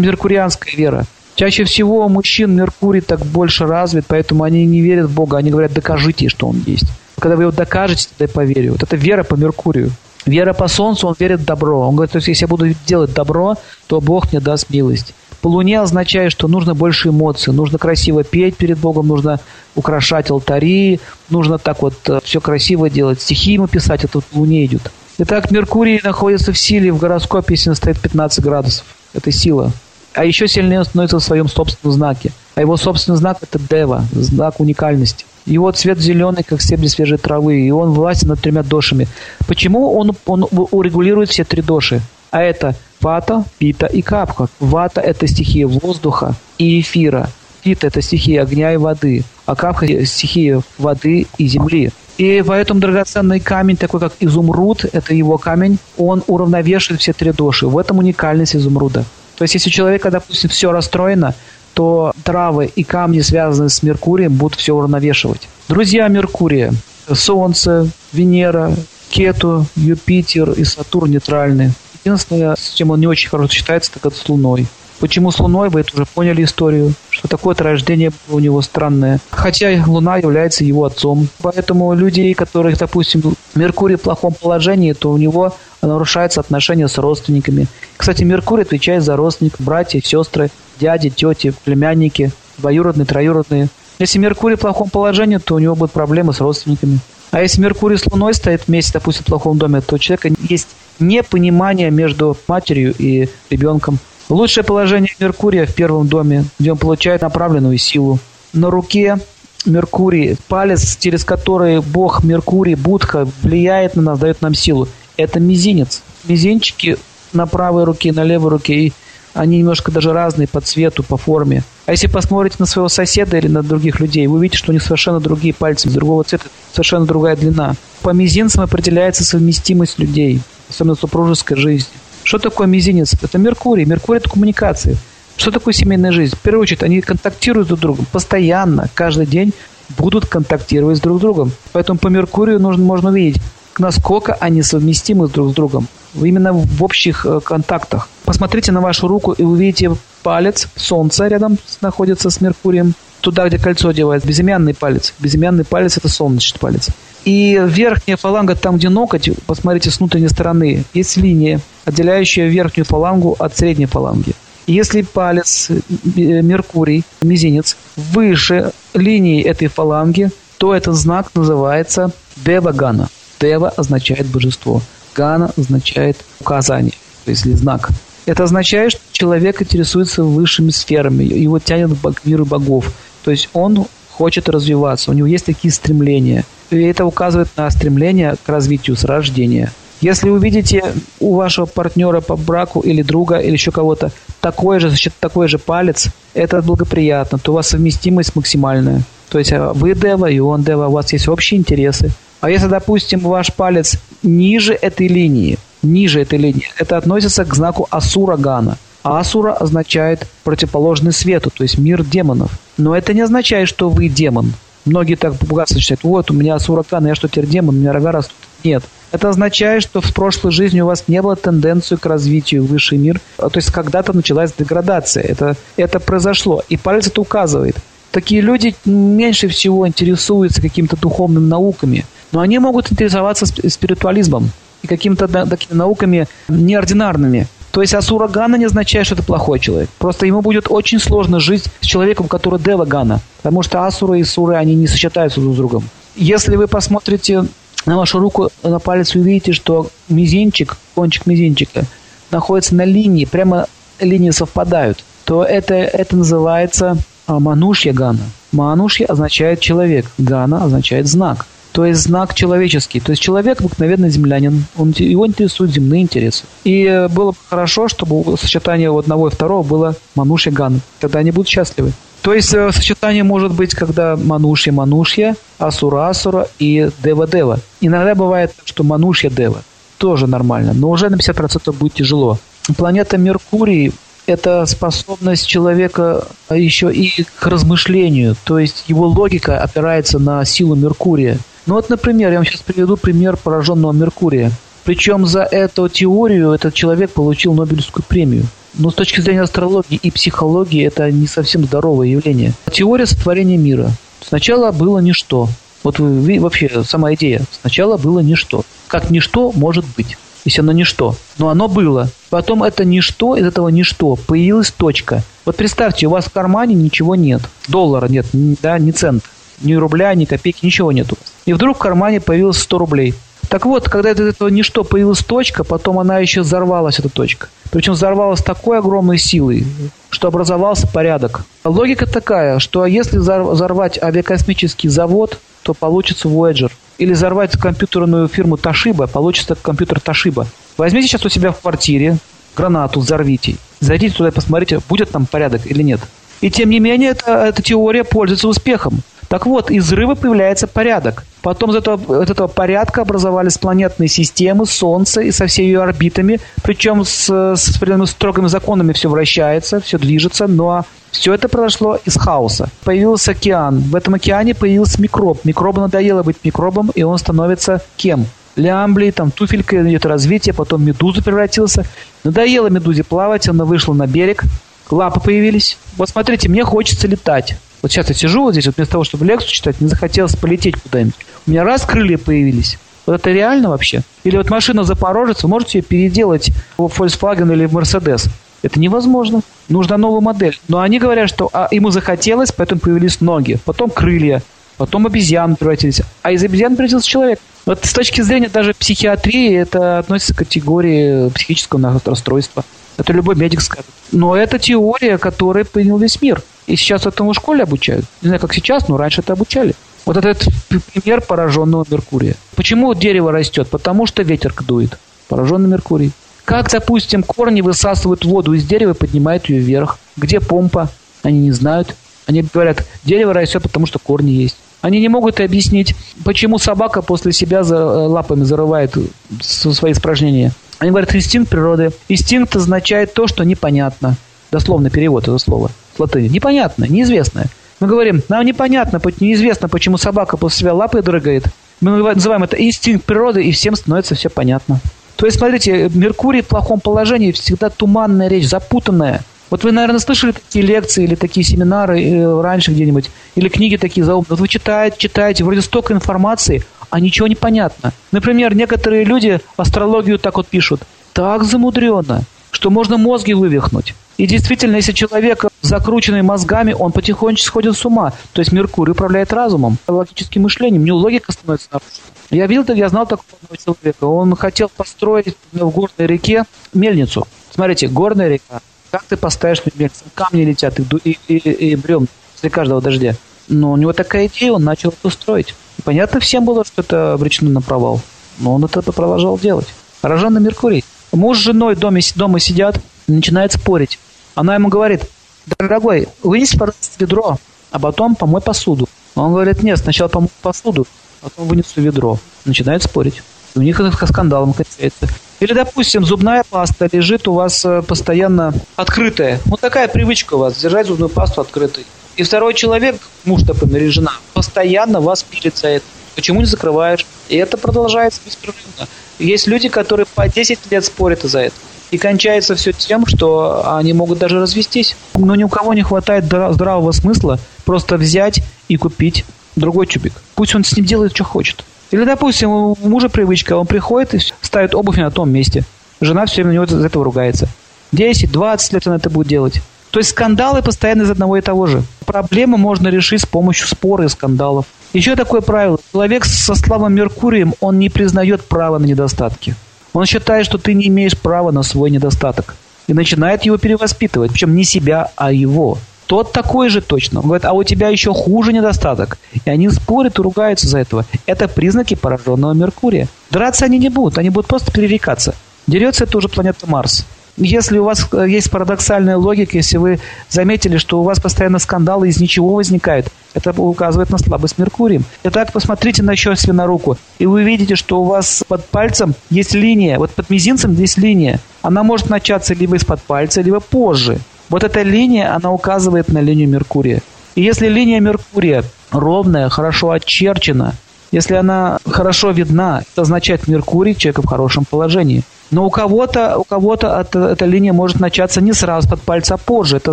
S3: меркурианская вера. Чаще всего мужчин Меркурий так больше развит, поэтому они не верят в Бога. Они говорят, докажите, что Он есть. Когда вы его докажете, тогда я поверю. Вот это вера по Меркурию. Вера по Солнцу, он верит в добро. Он говорит, то есть, если я буду делать добро, то Бог мне даст милость. По Луне означает, что нужно больше эмоций, нужно красиво петь перед Богом, нужно украшать алтари, нужно так вот э, все красиво делать, стихи ему писать, это вот по Луне идет. Итак, Меркурий находится в силе в гороскопе, если он стоит 15 градусов. Это сила. А еще сильнее он становится в своем собственном знаке. А его собственный знак – это Дева, знак уникальности. Его цвет зеленый, как стебли свежей травы, и он властен над тремя дошами. Почему он, он урегулирует все три доши? А это вата, пита и капха. Вата – это стихия воздуха и эфира. Пита – это стихия огня и воды. А капха – стихия воды и земли. И поэтому драгоценный камень, такой как изумруд, это его камень, он уравновешивает все три доши. В этом уникальность изумруда. То есть, если у человека, допустим, все расстроено, то травы и камни, связанные с Меркурием, будут все уравновешивать. Друзья Меркурия, Солнце, Венера, Кету, Юпитер и Сатурн нейтральны. Единственное, с чем он не очень хорошо считается, так это с Луной. Почему с Луной, вы это уже поняли историю, что такое-то рождение у него странное. Хотя Луна является его отцом. Поэтому люди, которых, допустим, Меркурий в плохом положении, то у него нарушается отношения с родственниками. Кстати, Меркурий отвечает за родственников, братья, сестры, дяди, тети, племянники, двоюродные, троюродные. Если Меркурий в плохом положении, то у него будут проблемы с родственниками. А если Меркурий с Луной стоит вместе, допустим, в плохом доме, то у человека есть непонимание между матерью и ребенком. Лучшее положение Меркурия в первом доме, где он получает направленную силу. На руке Меркурий, палец, через который Бог Меркурий, Будха влияет на нас, дает нам силу. Это мизинец. Мизинчики на правой руке, на левой руке и они немножко даже разные по цвету, по форме. А если посмотрите на своего соседа или на других людей, вы увидите, что у них совершенно другие пальцы, другого цвета, совершенно другая длина. По мизинцам определяется совместимость людей, особенно супружеской жизни. Что такое мизинец? Это Меркурий. Меркурий – это коммуникации. Что такое семейная жизнь? В первую очередь, они контактируют друг с другом постоянно, каждый день будут контактировать с друг с другом. Поэтому по Меркурию нужно, можно увидеть, насколько они совместимы друг с другом именно в общих э, контактах. Посмотрите на вашу руку и увидите палец, солнце рядом находится с Меркурием, туда, где кольцо одевается, безымянный палец. Безымянный палец – это солнечный палец. И верхняя фаланга, там, где ноготь, посмотрите, с внутренней стороны, есть линия, отделяющая верхнюю фалангу от средней фаланги. Если палец, э, Меркурий, мизинец, выше линии этой фаланги, то этот знак называется Девагана. Дева означает божество. Гана означает указание, то есть или знак. Это означает, что человек интересуется высшими сферами, его тянет к миру богов. То есть он хочет развиваться, у него есть такие стремления. И это указывает на стремление к развитию с рождения. Если вы видите у вашего партнера по браку или друга или еще кого-то такой же, значит, такой же палец, это благоприятно, то у вас совместимость максимальная. То есть а, вы дева, и он дева, у вас есть общие интересы. А если, допустим, ваш палец ниже этой линии, ниже этой линии, это относится к знаку Асура Гана. А Асура означает противоположный свету, то есть мир демонов. Но это не означает, что вы демон. Многие так пугаться считают, вот у меня Асура Гана, я что теперь демон, у меня рога растут. Нет. Это означает, что в прошлой жизни у вас не было тенденции к развитию в высший мир. То есть когда-то началась деградация. Это, это произошло. И палец это указывает. Такие люди меньше всего интересуются какими-то духовными науками но они могут интересоваться спиритуализмом и какими-то такими науками неординарными. То есть Асура Гана не означает, что это плохой человек. Просто ему будет очень сложно жить с человеком, который Дева Гана. Потому что Асура и Суры, они не сочетаются друг с другом. Если вы посмотрите на вашу руку, на палец, увидите, что мизинчик, кончик мизинчика находится на линии, прямо линии совпадают, то это, это называется а, Манушья Гана. Манушья означает человек, Гана означает знак то есть знак человеческий. То есть человек обыкновенный землянин, он, его интересуют земные интересы. И э, было бы хорошо, чтобы сочетание одного и второго было Манушья Ган. Тогда они будут счастливы. То есть э, сочетание может быть, когда Манушья Манушья, Асура Асура и Дева Дева. Иногда бывает, что Манушья Дева. Тоже нормально, но уже на 50% будет тяжело. Планета Меркурий это способность человека еще и к размышлению. То есть его логика опирается на силу Меркурия. Ну вот, например, я вам сейчас приведу пример пораженного Меркурия. Причем за эту теорию этот человек получил Нобелевскую премию. Но с точки зрения астрологии и психологии это не совсем здоровое явление. Теория сотворения мира. Сначала было ничто. Вот вы, вообще сама идея. Сначала было ничто. Как ничто может быть, если оно ничто. Но оно было. Потом это ничто, из этого ничто появилась точка. Вот представьте, у вас в кармане ничего нет. Доллара нет, да, ни цента. Ни рубля, ни копейки, ничего нету. И вдруг в кармане появилось 100 рублей. Так вот, когда из этого ничто появилась точка, потом она еще взорвалась, эта точка. Причем взорвалась такой огромной силой, что образовался порядок. Логика такая, что если взорвать авиакосмический завод, то получится Voyager. Или взорвать компьютерную фирму Toshiba, получится компьютер Toshiba. Возьмите сейчас у себя в квартире гранату, взорвите. Зайдите туда и посмотрите, будет там порядок или нет. И тем не менее, эта, эта теория пользуется успехом. Так вот, из взрыва появляется порядок. Потом из этого, из этого порядка образовались планетные системы, Солнце и со всеми ее орбитами. Причем с, с определенными строгими законами все вращается, все движется. Но все это произошло из хаоса. Появился океан. В этом океане появился микроб. Микробу надоело быть микробом, и он становится кем? Лямблей, там туфелька идет развитие, потом медуза превратился. Надоело медузе плавать, она вышла на берег, лапы появились. Вот смотрите, мне хочется летать. Вот сейчас я сижу вот здесь, вот вместо того, чтобы лекцию читать, мне захотелось полететь куда-нибудь. У меня раз крылья появились. Вот это реально вообще? Или вот машина Запорожец, вы можете ее переделать в Volkswagen или в Mercedes? Это невозможно. Нужна новая модель. Но они говорят, что а, ему захотелось, поэтому появились ноги, потом крылья, потом обезьян превратились. А из обезьян превратился человек. Вот с точки зрения даже психиатрии это относится к категории психического расстройства. Это любой медик скажет. Но это теория, которая принял весь мир. И сейчас этому в школе обучают. Не знаю, как сейчас, но раньше это обучали. Вот этот пример пораженного Меркурия. Почему дерево растет? Потому что ветер дует. Пораженный Меркурий. Как, допустим, корни высасывают воду из дерева и поднимают ее вверх? Где помпа? Они не знают. Они говорят, дерево растет, потому что корни есть. Они не могут объяснить, почему собака после себя за, э, лапами зарывает свои испражнения. Они говорят, инстинкт природы. Инстинкт означает то, что непонятно. Дословный перевод этого слова латыни. Непонятно, неизвестное. Мы говорим, нам непонятно, неизвестно, почему собака после себя лапой дрыгает. Мы называем это инстинкт природы, и всем становится все понятно. То есть, смотрите, Меркурий в плохом положении, всегда туманная речь, запутанная. Вот вы, наверное, слышали такие лекции или такие семинары э, раньше где-нибудь, или книги такие заумные. Вот вы читаете, читаете, вроде столько информации, а ничего не понятно. Например, некоторые люди астрологию так вот пишут. Так замудренно, что можно мозги вывихнуть. И действительно, если человек закрученный мозгами, он потихонечку сходит с ума. То есть Меркурий управляет разумом, логическим мышлением. У него логика становится нарушена. Я видел, я знал такого человека. Он хотел построить в горной реке мельницу. Смотрите, горная река. Как ты поставишь мельницу? Камни летят и, и, и, и брем после каждого дождя. Но у него такая идея, он начал это строить. Понятно всем было, что это обречено на провал. Но он это продолжал делать. Пораженный Меркурий. Муж с женой дома, дома сидят, начинает спорить. Она ему говорит, дорогой, вынеси, пожалуйста, ведро, а потом помой посуду. Он говорит, нет, сначала помой посуду, потом вынесу ведро. Начинает спорить. У них это скандалом кончается. Или, допустим, зубная паста лежит у вас э, постоянно открытая. Вот такая привычка у вас, держать зубную пасту открытой. И второй человек, муж, например, или жена, постоянно вас пилит за это. Почему не закрываешь? И это продолжается беспрерывно. Есть люди, которые по 10 лет спорят из-за этого. И кончается все тем, что они могут даже развестись. Но ни у кого не хватает здравого смысла просто взять и купить другой чубик. Пусть он с ним делает, что хочет. Или, допустим, у мужа привычка, он приходит и ставит обувь на том месте. Жена все время на него из этого ругается. 10-20 лет она это будет делать. То есть скандалы постоянно из одного и того же. Проблему можно решить с помощью спора и скандалов. Еще такое правило. Человек со слабым Меркурием, он не признает права на недостатки. Он считает, что ты не имеешь права на свой недостаток. И начинает его перевоспитывать. Причем не себя, а его. Тот такой же точно. Он говорит, а у тебя еще хуже недостаток. И они спорят и ругаются за этого. Это признаки пораженного Меркурия. Драться они не будут, они будут просто перерекаться. Дерется это уже планета Марс если у вас э, есть парадоксальная логика, если вы заметили, что у вас постоянно скандалы из ничего возникают, это указывает на слабость Меркурием. Итак, посмотрите на щель на руку, и вы видите, что у вас под пальцем есть линия, вот под мизинцем есть линия. Она может начаться либо из-под пальца, либо позже. Вот эта линия, она указывает на линию Меркурия. И если линия Меркурия ровная, хорошо очерчена, если она хорошо видна, это означает Меркурий человек в хорошем положении. Но у кого-то, у кого-то эта, эта линия может начаться не сразу под пальца, а позже. Это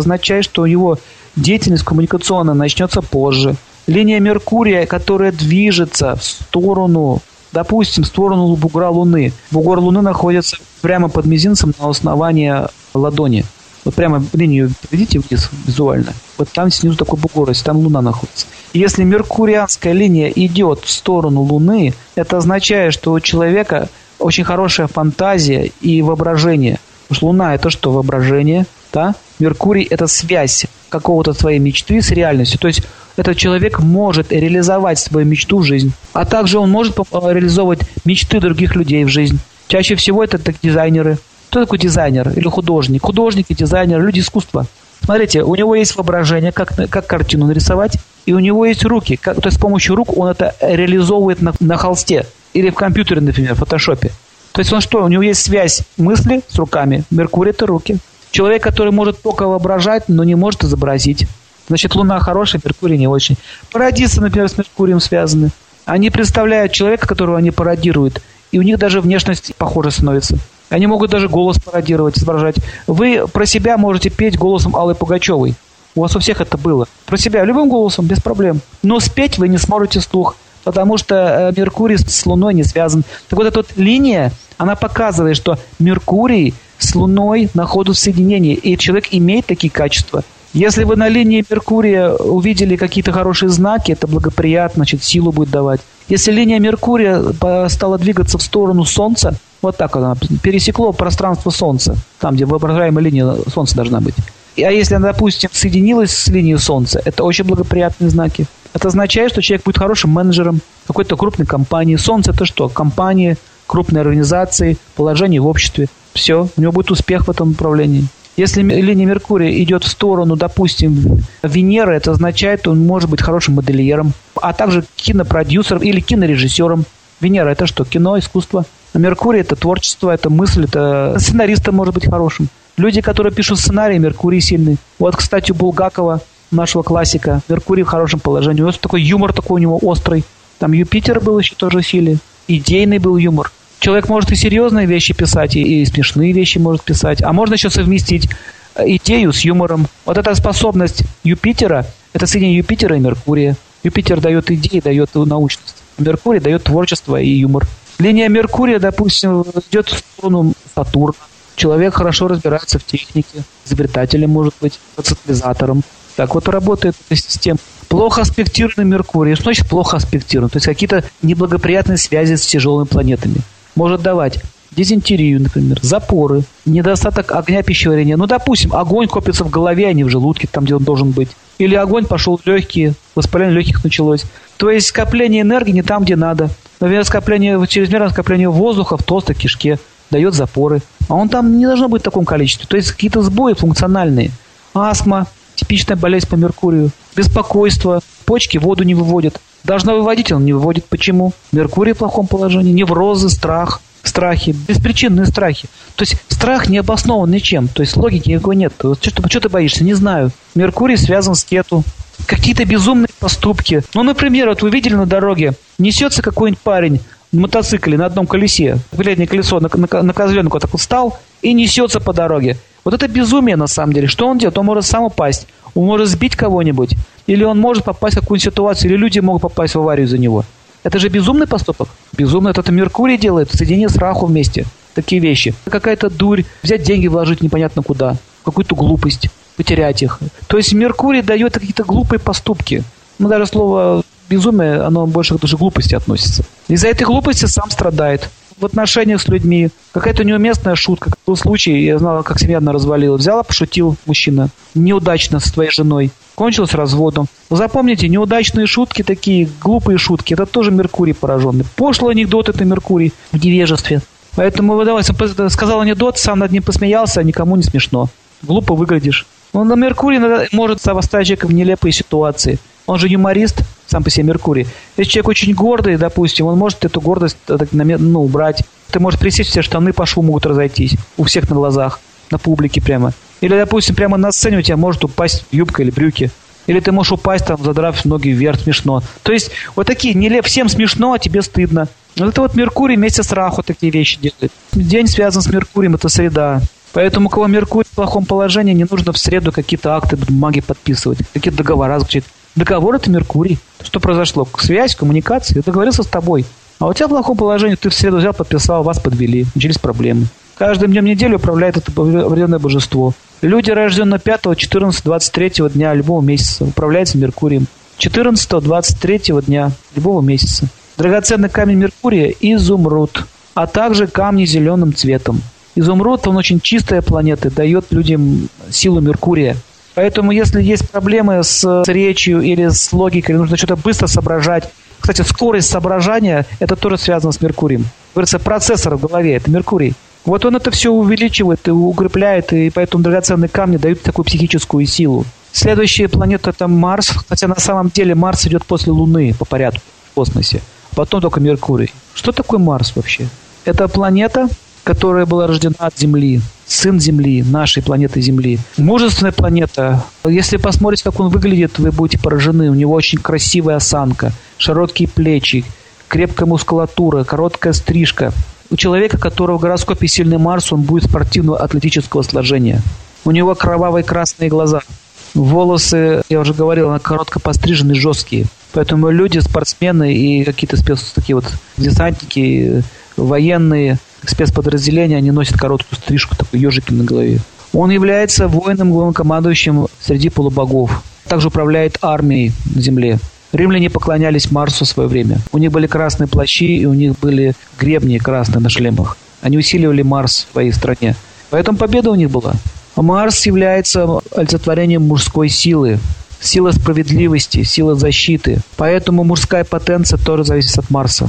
S3: означает, что у него деятельность коммуникационная начнется позже. Линия Меркурия, которая движется в сторону, допустим, в сторону бугра Луны. Бугор Луны находится прямо под мизинцем на основании ладони. Вот прямо линию видите вниз визуально. Вот там снизу такой бугор, если там Луна находится. Если меркурианская линия идет в сторону Луны, это означает, что у человека очень хорошая фантазия и воображение. Потому что Луна – это что? Воображение. Да? Меркурий – это связь какого-то своей мечты с реальностью. То есть этот человек может реализовать свою мечту в жизнь. А также он может реализовывать мечты других людей в жизнь. Чаще всего это так дизайнеры. Кто такой дизайнер или художник? Художник и дизайнер, люди искусства. Смотрите, у него есть воображение, как, как картину нарисовать, и у него есть руки. Как, то есть с помощью рук он это реализовывает на, на холсте или в компьютере, например, в фотошопе. То есть он что? У него есть связь мысли с руками. Меркурий – это руки. Человек, который может только воображать, но не может изобразить. Значит, Луна хорошая, Меркурий не очень. Парадисы, например, с Меркурием связаны. Они представляют человека, которого они пародируют, и у них даже внешность похожа становится. Они могут даже голос пародировать, изображать. Вы про себя можете петь голосом Аллы Пугачевой. У вас у всех это было. Про себя любым голосом, без проблем. Но спеть вы не сможете слух, потому что э, Меркурий с Луной не связан. Так вот эта вот линия, она показывает, что Меркурий с Луной находят в соединении, и человек имеет такие качества. Если вы на линии Меркурия увидели какие-то хорошие знаки, это благоприятно, значит, силу будет давать. Если линия Меркурия стала двигаться в сторону Солнца, вот так она пересекло пространство Солнца, там, где воображаемая линия Солнца должна быть. А если она, допустим, соединилась с линией Солнца, это очень благоприятные знаки. Это означает, что человек будет хорошим менеджером какой-то крупной компании. Солнце это что? Компания, крупные организации, положение в обществе. Все, у него будет успех в этом направлении. Если линия Меркурия идет в сторону, допустим, Венеры, это означает, что он может быть хорошим модельером, а также кинопродюсером или кинорежиссером. Венера это что? Кино, искусство. А Меркурий это творчество, это мысль, это сценаристом может быть хорошим. Люди, которые пишут сценарии, Меркурий сильный. Вот, кстати, у Булгакова, нашего классика, Меркурий в хорошем положении. У него такой юмор такой у него острый. Там Юпитер был еще тоже силе. Идейный был юмор. Человек может и серьезные вещи писать, и, и смешные вещи может писать. А можно еще совместить э, идею с юмором. Вот эта способность Юпитера, это соединение Юпитера и Меркурия. Юпитер дает идеи, дает научность. Меркурий дает творчество и юмор. Линия Меркурия, допустим, идет в сторону Сатурна. Человек хорошо разбирается в технике, изобретателем может быть, катализатором. Так вот работает система. Плохо аспектированный Меркурий. Что значит плохо аспектирован? То есть какие-то неблагоприятные связи с тяжелыми планетами может давать дизентерию, например, запоры, недостаток огня пищеварения. Ну, допустим, огонь копится в голове, а не в желудке, там, где он должен быть. Или огонь пошел в легкие, воспаление легких началось. То есть скопление энергии не там, где надо. Например, скопление, чрезмерное скопление воздуха в толстой кишке дает запоры. А он там не должно быть в таком количестве. То есть какие-то сбои функциональные. Астма, типичная болезнь по Меркурию. Беспокойство, почки воду не выводят. Должна выводить, он не выводит. Почему? Меркурий в плохом положении, неврозы, страх, страхи, беспричинные страхи. То есть страх не обоснован ничем, то есть логики никакой нет. Что, что ты боишься? Не знаю. Меркурий связан с кету. Какие-то безумные поступки. Ну, например, вот вы видели на дороге, несется какой-нибудь парень на мотоцикле на одном колесе, переднее колесо на, на, на козленок вот так вот встал и несется по дороге. Вот это безумие на самом деле. Что он делает? Он может сам упасть. Он может сбить кого-нибудь. Или он может попасть в какую-нибудь ситуацию, или люди могут попасть в аварию за него. Это же безумный поступок. Безумно это Меркурий делает, соединение с Раху вместе. Такие вещи. Какая-то дурь, взять деньги, вложить непонятно куда. Какую-то глупость, потерять их. То есть Меркурий дает какие-то глупые поступки. Ну, даже слово безумие, оно больше к даже глупости относится. Из-за этой глупости сам страдает в отношениях с людьми. Какая-то неуместная шутка. Был случай, я знала, как семья одна развалилась. Взяла, пошутил мужчина. Неудачно с твоей женой. Кончилось разводом. Запомните, неудачные шутки такие, глупые шутки, это тоже Меркурий пораженный. Пошлый анекдот это Меркурий в невежестве. Поэтому выдавайся, сказал анекдот, сам над ним посмеялся, а никому не смешно. Глупо выглядишь. Но на Меркурий может поставить человека в нелепые ситуации. Он же юморист, сам по себе Меркурий. Если человек очень гордый, допустим, он может эту гордость э, ну, убрать. Ты можешь присесть, все штаны по шву могут разойтись. У всех на глазах, на публике прямо. Или, допустим, прямо на сцене у тебя может упасть юбка или брюки. Или ты можешь упасть, там, задрав ноги вверх, смешно. То есть, вот такие, не лев, всем смешно, а тебе стыдно. Вот это вот Меркурий вместе с Раху такие вещи делает. День связан с Меркурием, это среда. Поэтому, кого Меркурий в плохом положении, не нужно в среду какие-то акты, бумаги подписывать, какие-то договора заключить. Договор – это Меркурий. Что произошло? Связь, коммуникация. Я договорился с тобой. А у тебя в плохом положении, ты в среду взял, подписал, вас подвели, начались проблемы. Каждым днем недели управляет это определенное божество. Люди, рожденные 5, 14, 23 дня любого месяца, управляются Меркурием. 14-23 дня любого месяца. Драгоценный камень Меркурия – изумруд, а также камни зеленым цветом. Изумруд, он очень чистая планета, дает людям силу Меркурия. Поэтому, если есть проблемы с, речью или с логикой, нужно что-то быстро соображать. Кстати, скорость соображения – это тоже связано с Меркурием. Говорится, процессор в голове – это Меркурий. Вот он это все увеличивает и укрепляет, и поэтому драгоценные камни дают такую психическую силу. Следующая планета – это Марс, хотя на самом деле Марс идет после Луны по порядку в космосе, а потом только Меркурий. Что такое Марс вообще? Это планета, которая была рождена от Земли, сын Земли, нашей планеты Земли. Мужественная планета. Если посмотреть, как он выглядит, вы будете поражены. У него очень красивая осанка, широкие плечи, крепкая мускулатура, короткая стрижка. У человека, которого в гороскопе сильный Марс, он будет спортивного атлетического сложения. У него кровавые красные глаза. Волосы, я уже говорил, она коротко пострижены, жесткие. Поэтому люди, спортсмены и какие-то спец такие вот десантники, военные, спецподразделения, они носят короткую стрижку, такой ежики на голове. Он является воином, главнокомандующим среди полубогов. Также управляет армией на земле. Римляне поклонялись Марсу в свое время. У них были красные плащи, и у них были гребни красные на шлемах. Они усиливали Марс в своей стране. Поэтому победа у них была. Марс является олицетворением мужской силы, сила справедливости, сила защиты. Поэтому мужская потенция тоже зависит от Марса.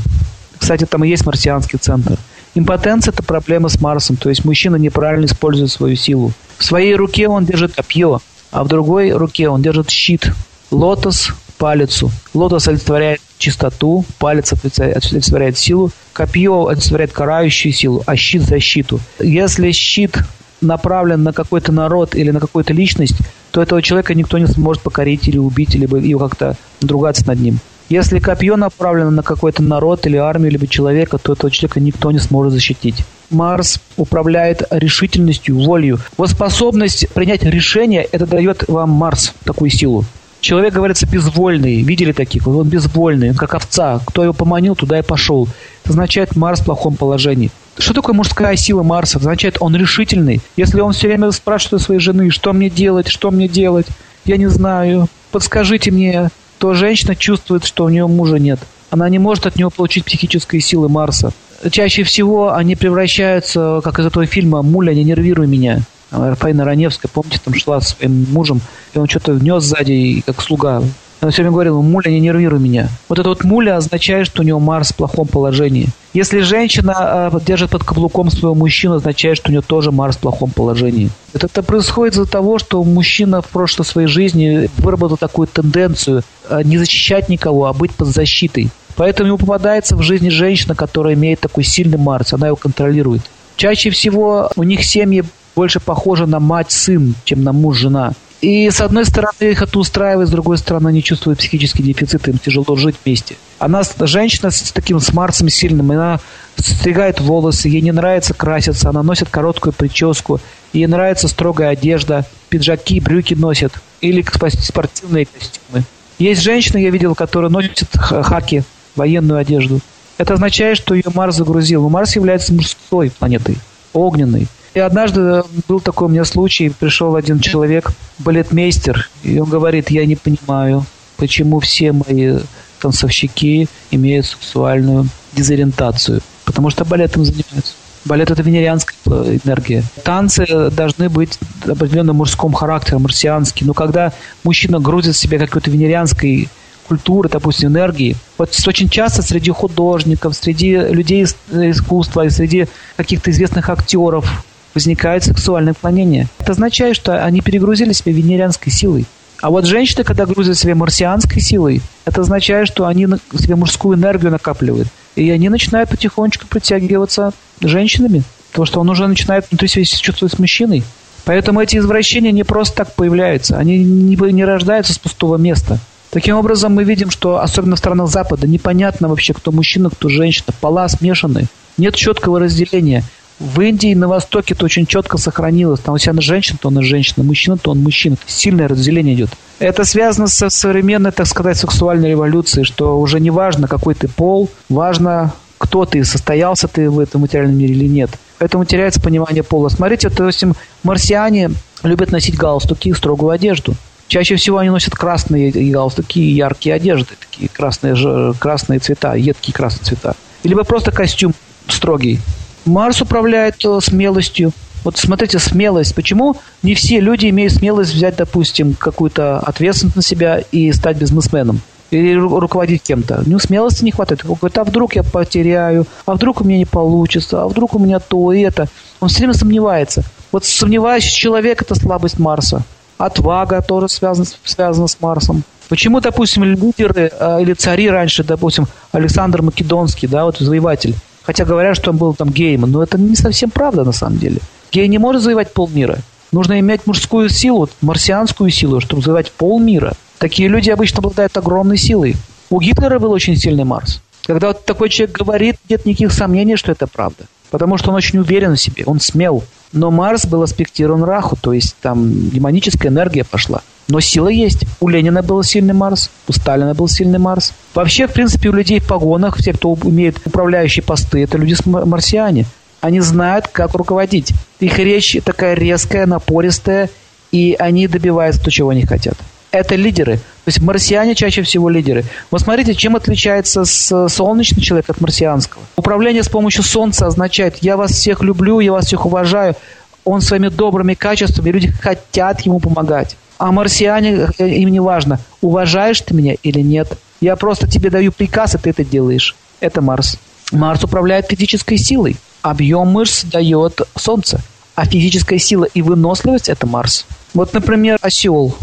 S3: Кстати, там и есть марсианский центр. Импотенция – это проблема с Марсом, то есть мужчина неправильно использует свою силу. В своей руке он держит копье, а в другой руке он держит щит. Лотос – палицу. Лотос олицетворяет чистоту, палец олицетворяет силу, копье олицетворяет карающую силу, а щит – защиту. Если щит направлен на какой-то народ или на какую-то личность, то этого человека никто не сможет покорить или убить, либо его как-то другаться над ним. Если копье направлено на какой-то народ или армию, либо человека, то этого человека никто не сможет защитить. Марс управляет решительностью, волей. Вот способность принять решение, это дает вам Марс такую силу. Человек, говорится, безвольный. Видели таких? Он безвольный, он как овца. Кто его поманил, туда и пошел. Это означает Марс в плохом положении. Что такое мужская сила Марса? Это означает, он решительный. Если он все время спрашивает у своей жены, что мне делать, что мне делать, я не знаю, подскажите мне, то женщина чувствует, что у нее мужа нет. Она не может от него получить психические силы Марса. Чаще всего они превращаются, как из этого фильма «Муля, не нервируй меня». Фаина Раневская, помните, там шла с своим мужем, и он что-то внес сзади, как слуга. Она все время говорила, муля, не нервируй меня. Вот это вот муля означает, что у него Марс в плохом положении. Если женщина э, держит под каблуком своего мужчину, означает, что у нее тоже Марс в плохом положении. Это, это происходит из-за того, что мужчина в прошлой своей жизни выработал такую тенденцию э, не защищать никого, а быть под защитой. Поэтому ему попадается в жизни женщина, которая имеет такой сильный Марс, она его контролирует. Чаще всего у них семьи больше похожи на мать-сын, чем на муж-жена. И с одной стороны их это устраивает, с другой стороны они чувствуют психический дефицит, им тяжело жить вместе. Она женщина с таким с Марсом сильным, она стригает волосы, ей не нравится краситься, она носит короткую прическу, ей нравится строгая одежда, пиджаки, брюки носит или спортивные костюмы. Есть женщина, я видел, которая носит хаки, военную одежду. Это означает, что ее Марс загрузил. Но Марс является мужской планетой, огненной. И однажды был такой у меня случай, пришел один человек, балетмейстер, и он говорит, я не понимаю, почему все мои танцовщики имеют сексуальную дезориентацию, потому что балетом занимаются. Балет – это венерианская энергия. Танцы должны быть определенно мужском характере, марсианские. Но когда мужчина грузит в себя какой-то венерианской культуры, допустим, энергии. Вот очень часто среди художников, среди людей искусства и среди каких-то известных актеров возникает сексуальное отклонение. Это означает, что они перегрузили себя венерианской силой. А вот женщины, когда грузят себя марсианской силой, это означает, что они себе мужскую энергию накапливают. И они начинают потихонечку притягиваться женщинами. Потому что он уже начинает внутри себя чувствовать с мужчиной. Поэтому эти извращения не просто так появляются. Они не, не рождаются с пустого места. Таким образом, мы видим, что особенно в странах Запада непонятно вообще, кто мужчина, кто женщина. Пола смешаны. Нет четкого разделения. В Индии на Востоке это очень четко сохранилось. Там если она женщина, то она женщина, мужчина, то он мужчина. Сильное разделение идет. Это связано со современной, так сказать, сексуальной революцией, что уже не важно, какой ты пол, важно, кто ты, состоялся ты в этом материальном мире или нет. Поэтому теряется понимание пола. Смотрите, то есть марсиане любят носить галстуки и строгую одежду. Чаще всего они носят красные галстуки и яркие одежды, такие красные, красные цвета, едкие красные цвета. Либо просто костюм строгий. Марс управляет э, смелостью. Вот смотрите, смелость. Почему не все люди имеют смелость взять, допустим, какую-то ответственность на себя и стать бизнесменом? или руководить кем-то. У него смелости не хватает. Он говорит, а вдруг я потеряю, а вдруг у меня не получится, а вдруг у меня то и это. Он все время сомневается. Вот сомневающий человек – это слабость Марса. Отвага тоже связана, связана с Марсом. Почему, допустим, лидеры э, или цари раньше, допустим, Александр Македонский, да, вот завоеватель, хотя говорят, что он был там геем, но это не совсем правда на самом деле. Гей не может завоевать полмира. Нужно иметь мужскую силу, марсианскую силу, чтобы завоевать полмира – Такие люди обычно обладают огромной силой. У Гитлера был очень сильный Марс. Когда вот такой человек говорит, нет никаких сомнений, что это правда. Потому что он очень уверен в себе, он смел. Но Марс был аспектирован Раху, то есть там демоническая энергия пошла. Но сила есть. У Ленина был сильный Марс, у Сталина был сильный Марс. Вообще, в принципе, у людей в погонах, все, кто имеет управляющие посты, это люди марсиане. Они знают, как руководить. Их речь такая резкая, напористая, и они добиваются то, чего они хотят это лидеры. То есть марсиане чаще всего лидеры. Вот смотрите, чем отличается солнечный человек от марсианского. Управление с помощью Солнца означает, я вас всех люблю, я вас всех уважаю. Он своими добрыми качествами, люди хотят ему помогать. А марсиане, э, им не важно, уважаешь ты меня или нет. Я просто тебе даю приказ, и ты это делаешь. Это Марс. Марс управляет физической силой. Объем мышц дает Солнце. А физическая сила и выносливость – это Марс. Вот, например, осел.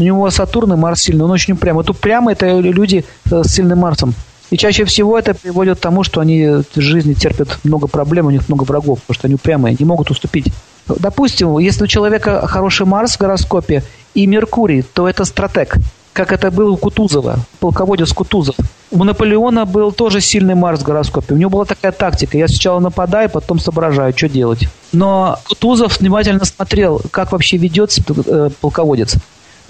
S3: У него Сатурн и Марс сильный, он очень упрямый. Вот упрямые – это люди э, с сильным Марсом. И чаще всего это приводит к тому, что они в жизни терпят много проблем, у них много врагов, потому что они упрямые, не могут уступить. Допустим, если у человека хороший Марс в гороскопе и Меркурий, то это стратег, как это было у Кутузова, полководец Кутузов. У Наполеона был тоже сильный Марс в гороскопе. У него была такая тактика. Я сначала нападаю, потом соображаю, что делать. Но Кутузов внимательно смотрел, как вообще ведется э, полководец.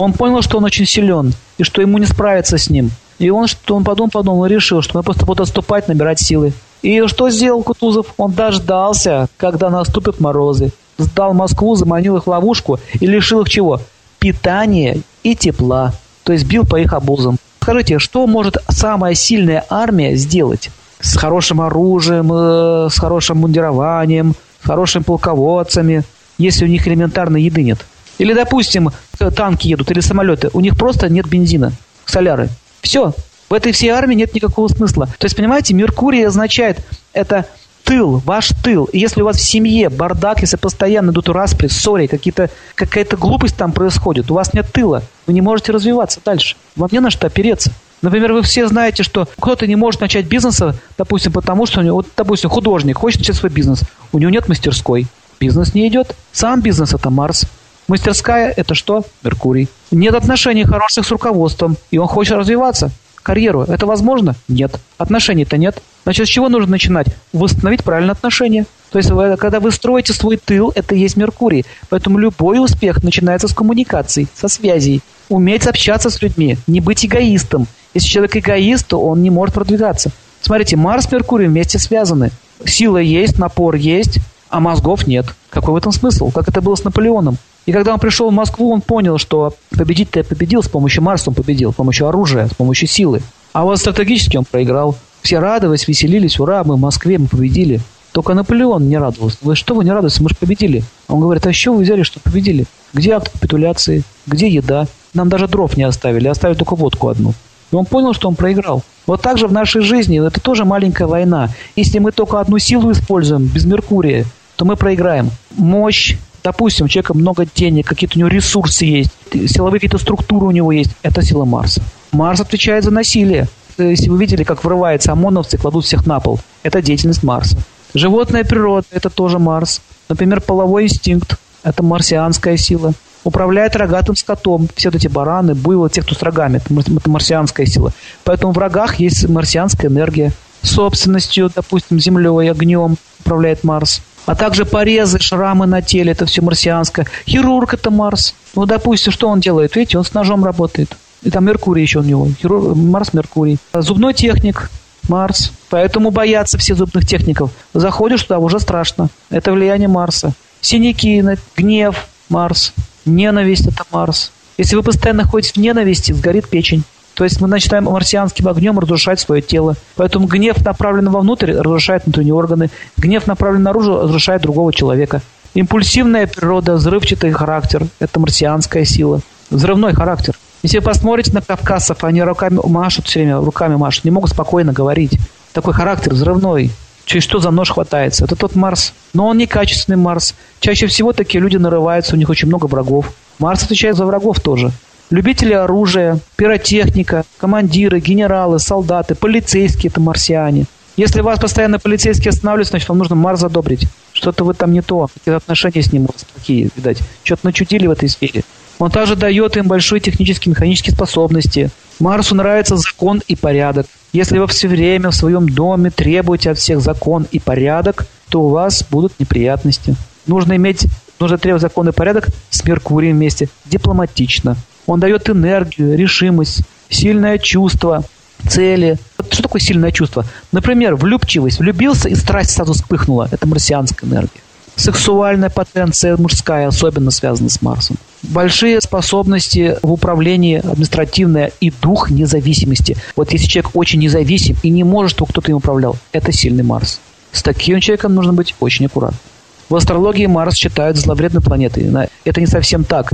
S3: Он понял, что он очень силен, и что ему не справиться с ним. И он, что он подумал, подумал и решил, что он просто будет отступать, набирать силы. И что сделал Кутузов? Он дождался, когда наступят морозы. Сдал Москву, заманил их в ловушку и лишил их чего? Питания и тепла. То есть бил по их обузам. Скажите, что может самая сильная армия сделать? С хорошим оружием, э, с хорошим мундированием, с хорошими полководцами, если у них элементарной еды нет? Или, допустим, танки едут или самолеты, у них просто нет бензина, соляры. Все. В этой всей армии нет никакого смысла. То есть, понимаете, Меркурий означает это тыл, ваш тыл. И если у вас в семье бардак, если постоянно идут распри, ссоры, какие-то, какая-то глупость там происходит, у вас нет тыла, вы не можете развиваться дальше. Вам не на что опереться. Например, вы все знаете, что кто-то не может начать бизнес, допустим, потому что у него, вот, допустим, художник хочет начать свой бизнес, у него нет мастерской, бизнес не идет. Сам бизнес – это Марс. Мастерская – это что? Меркурий. Нет отношений хороших с руководством, и он хочет развиваться. Карьеру. Это возможно? Нет. Отношений-то нет. Значит, с чего нужно начинать? Восстановить правильные отношения. То есть, когда вы строите свой тыл, это и есть Меркурий. Поэтому любой успех начинается с коммуникаций, со связей. Уметь общаться с людьми, не быть эгоистом. Если человек эгоист, то он не может продвигаться. Смотрите, Марс и Меркурий вместе связаны. Сила есть, напор есть, а мозгов нет. Какой в этом смысл? Как это было с Наполеоном? И когда он пришел в Москву, он понял, что победить-то победил, с помощью Марса он победил, с помощью оружия, с помощью силы. А вот стратегически он проиграл. Все радовались, веселились, ура, мы в Москве, мы победили. Только Наполеон не радовался. Вы что вы не радуетесь, мы же победили. Он говорит, а что вы взяли, что победили? Где акт капитуляции? Где еда? Нам даже дров не оставили, оставили только водку одну. И он понял, что он проиграл. Вот так же в нашей жизни, это тоже маленькая война. Если мы только одну силу используем, без Меркурия, то мы проиграем. Мощь, Допустим, у человека много денег, какие-то у него ресурсы есть, силовые какие-то структуры у него есть. Это сила Марса. Марс отвечает за насилие. Если вы видели, как врываются ОМОНовцы кладут всех на пол, это деятельность Марса. Животная природа – это тоже Марс. Например, половой инстинкт – это марсианская сила. Управляет рогатым скотом. Все вот эти бараны, буйволы, те, кто с рогами – это марсианская сила. Поэтому в рогах есть марсианская энергия. Собственностью, допустим, землей, огнем управляет Марс а также порезы, шрамы на теле, это все марсианское. Хирург – это Марс. Ну, допустим, что он делает? Видите, он с ножом работает. И там Меркурий еще у него. Хирург, Марс, Меркурий. Зубной техник – Марс. Поэтому боятся все зубных техников. Заходишь туда, уже страшно. Это влияние Марса. Синяки, гнев – Марс. Ненависть – это Марс. Если вы постоянно находитесь в ненависти, сгорит печень. То есть мы начинаем марсианским огнем разрушать свое тело. Поэтому гнев, направленный вовнутрь, разрушает внутренние органы. Гнев, направленный наружу, разрушает другого человека. Импульсивная природа, взрывчатый характер – это марсианская сила. Взрывной характер. Если вы посмотрите на кавказцев, они руками машут все время, руками машут, не могут спокойно говорить. Такой характер взрывной. Через что за нож хватается? Это тот Марс. Но он не качественный Марс. Чаще всего такие люди нарываются, у них очень много врагов. Марс отвечает за врагов тоже. Любители оружия, пиротехника, командиры, генералы, солдаты, полицейские – это марсиане. Если вас постоянно полицейские останавливают, значит, вам нужно Марс задобрить. Что-то вы там не то, какие-то отношения с ним у вас плохие, видать. Что-то начудили в этой сфере. Он также дает им большие технические, механические способности. Марсу нравится закон и порядок. Если вы все время в своем доме требуете от всех закон и порядок, то у вас будут неприятности. Нужно иметь, нужно требовать закон и порядок с Меркурием вместе, дипломатично. Он дает энергию, решимость, сильное чувство, цели. Что такое сильное чувство? Например, влюбчивость. Влюбился и страсть сразу вспыхнула. Это марсианская энергия. Сексуальная потенция мужская особенно связана с Марсом. Большие способности в управлении административное и дух независимости. Вот если человек очень независим и не может, чтобы кто-то им управлял, это сильный Марс. С таким человеком нужно быть очень аккуратным. В астрологии Марс считают зловредной планетой. Это не совсем так.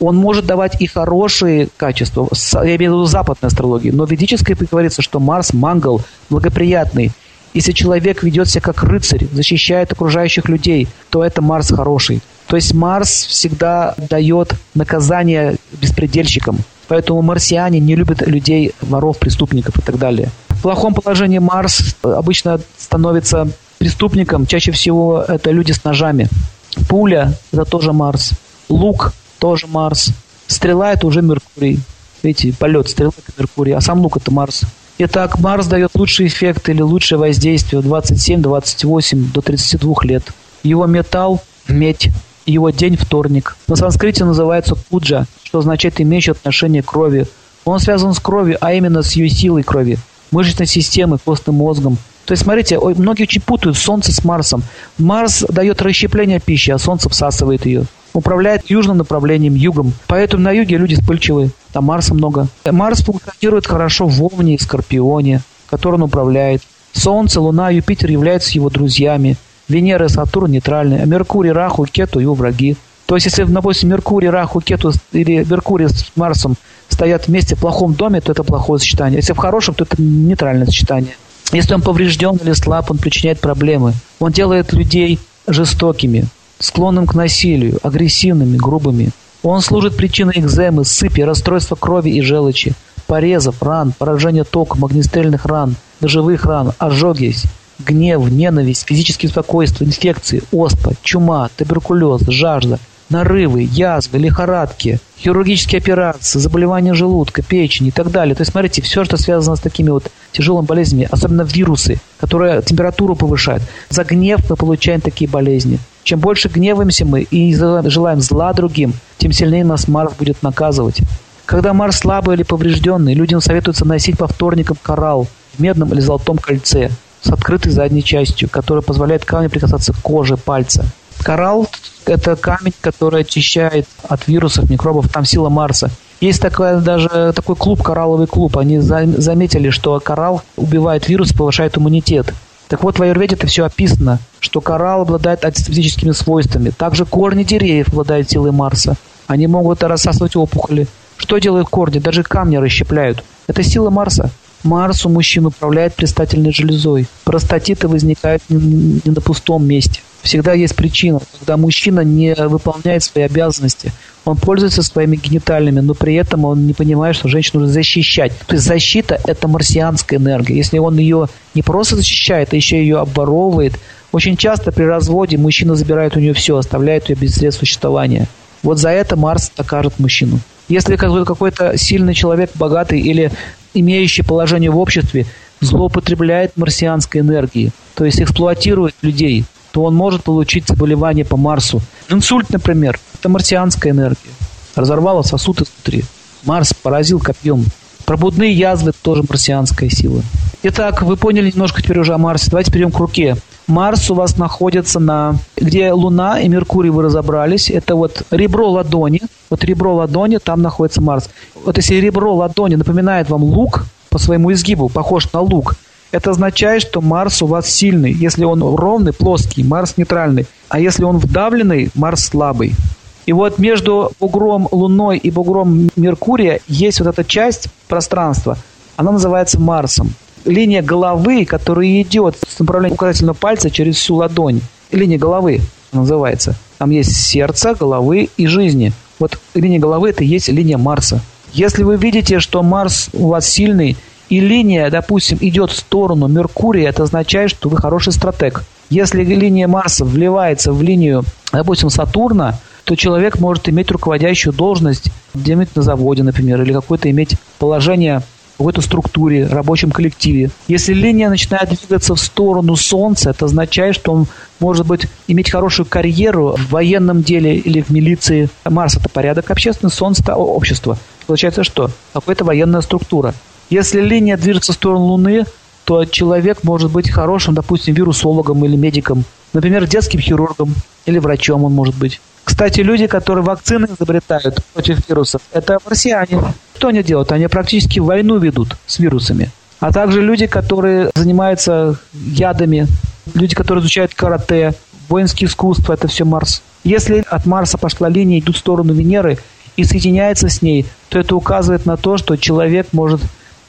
S3: Он может давать и хорошие качества, я имею в виду западной астрологии, но в ведической говорится, что Марс мангал, благоприятный – если человек ведет себя как рыцарь, защищает окружающих людей, то это Марс хороший. То есть Марс всегда дает наказание беспредельщикам. Поэтому марсиане не любят людей, воров, преступников и так далее. В плохом положении Марс обычно становится преступником. Чаще всего это люди с ножами. Пуля – это тоже Марс. Лук – тоже Марс. Стрела – это уже Меркурий. Видите, полет стрелы – это Меркурий, а сам лук – это Марс. Итак, Марс дает лучший эффект или лучшее воздействие в 27, 28 до 32 лет. Его металл – медь, его день – вторник. На санскрите называется пуджа, что означает имеющий отношение к крови. Он связан с кровью, а именно с ее силой крови, мышечной системой, костным мозгом. То есть, смотрите, многие очень путают Солнце с Марсом. Марс дает расщепление пищи, а Солнце всасывает ее управляет южным направлением, югом. Поэтому на юге люди вспыльчивые, там Марса много. Марс функционирует хорошо в Овне и Скорпионе, который он управляет. Солнце, Луна, Юпитер являются его друзьями. Венера и Сатурн нейтральны, а Меркурий, Раху, Кету его враги. То есть, если, допустим, Меркурий, Раху, Кету или Меркурий с Марсом стоят вместе в плохом доме, то это плохое сочетание. Если в хорошем, то это нейтральное сочетание. Если он поврежден или слаб, он причиняет проблемы. Он делает людей жестокими склонным к насилию, агрессивными, грубыми. Он служит причиной экземы, сыпи, расстройства крови и желчи, порезов, ран, поражения током, огнестрельных ран, ножевых ран, ожоги, гнев, ненависть, физическое беспокойство, инфекции, оспа, чума, туберкулез, жажда, нарывы, язвы, лихорадки, хирургические операции, заболевания желудка, печени и так далее. То есть, смотрите, все, что связано с такими вот тяжелыми болезнями, особенно вирусы, которые температуру повышают. За гнев мы получаем такие болезни. Чем больше гневаемся мы и желаем зла другим, тем сильнее нас Марс будет наказывать. Когда Марс слабый или поврежденный, людям советуется носить по вторникам коралл в медном или золотом кольце с открытой задней частью, которая позволяет камню прикасаться к коже пальца. Коралл – это камень, который очищает от вирусов, микробов, там сила Марса. Есть такая, даже такой клуб, коралловый клуб. Они заметили, что коралл убивает вирус, повышает иммунитет. Так вот, в аюрведе это все описано, что коралл обладает антисептическими свойствами. Также корни деревьев обладают силой Марса. Они могут рассасывать опухоли. Что делают корни? Даже камни расщепляют. Это сила Марса. Марс у мужчин управляет предстательной железой. Простатиты возникают не на пустом месте. Всегда есть причина, когда мужчина не выполняет свои обязанности. Он пользуется своими гениталиями, но при этом он не понимает, что женщину нужно защищать. То есть защита – это марсианская энергия. Если он ее не просто защищает, а еще ее обворовывает, очень часто при разводе мужчина забирает у нее все, оставляет ее без средств существования. Вот за это Марс накажет мужчину. Если какой-то сильный человек, богатый или имеющий положение в обществе, злоупотребляет марсианской энергией, то есть эксплуатирует людей, то он может получить заболевание по Марсу. Инсульт, например, это марсианская энергия. Разорвала сосуд изнутри. Марс поразил копьем. Пробудные язвы – тоже марсианская сила. Итак, вы поняли немножко теперь уже о Марсе. Давайте перейдем к руке. Марс у вас находится на... Где Луна и Меркурий вы разобрались, это вот ребро ладони. Вот ребро ладони, там находится Марс. Вот если ребро ладони напоминает вам лук по своему изгибу, похож на лук, это означает, что Марс у вас сильный. Если он ровный, плоский, Марс нейтральный. А если он вдавленный, Марс слабый. И вот между бугром Луной и бугром Меркурия есть вот эта часть пространства. Она называется Марсом. Линия головы, которая идет с направления указательного пальца через всю ладонь. Линия головы называется. Там есть сердце, головы и жизни. Вот линия головы – это и есть линия Марса. Если вы видите, что Марс у вас сильный, и линия, допустим, идет в сторону Меркурия, это означает, что вы хороший стратег. Если линия Марса вливается в линию, допустим, Сатурна, то человек может иметь руководящую должность где-нибудь на заводе, например, или какое-то иметь положение в какой-то структуре, рабочем коллективе. Если линия начинает двигаться в сторону Солнца, это означает, что он может быть иметь хорошую карьеру в военном деле или в милиции. Марс – это порядок общественный, Солнце – это общество. Получается что? Какая-то военная структура. Если линия движется в сторону Луны, то человек может быть хорошим, допустим, вирусологом или медиком, например, детским хирургом или врачом он может быть. Кстати, люди, которые вакцины изобретают против вирусов, это марсиане. Что они делают? Они практически войну ведут с вирусами. А также люди, которые занимаются ядами, люди, которые изучают карате, воинские искусства, это все Марс. Если от Марса пошла линия, идут в сторону Венеры и соединяется с ней, то это указывает на то, что человек может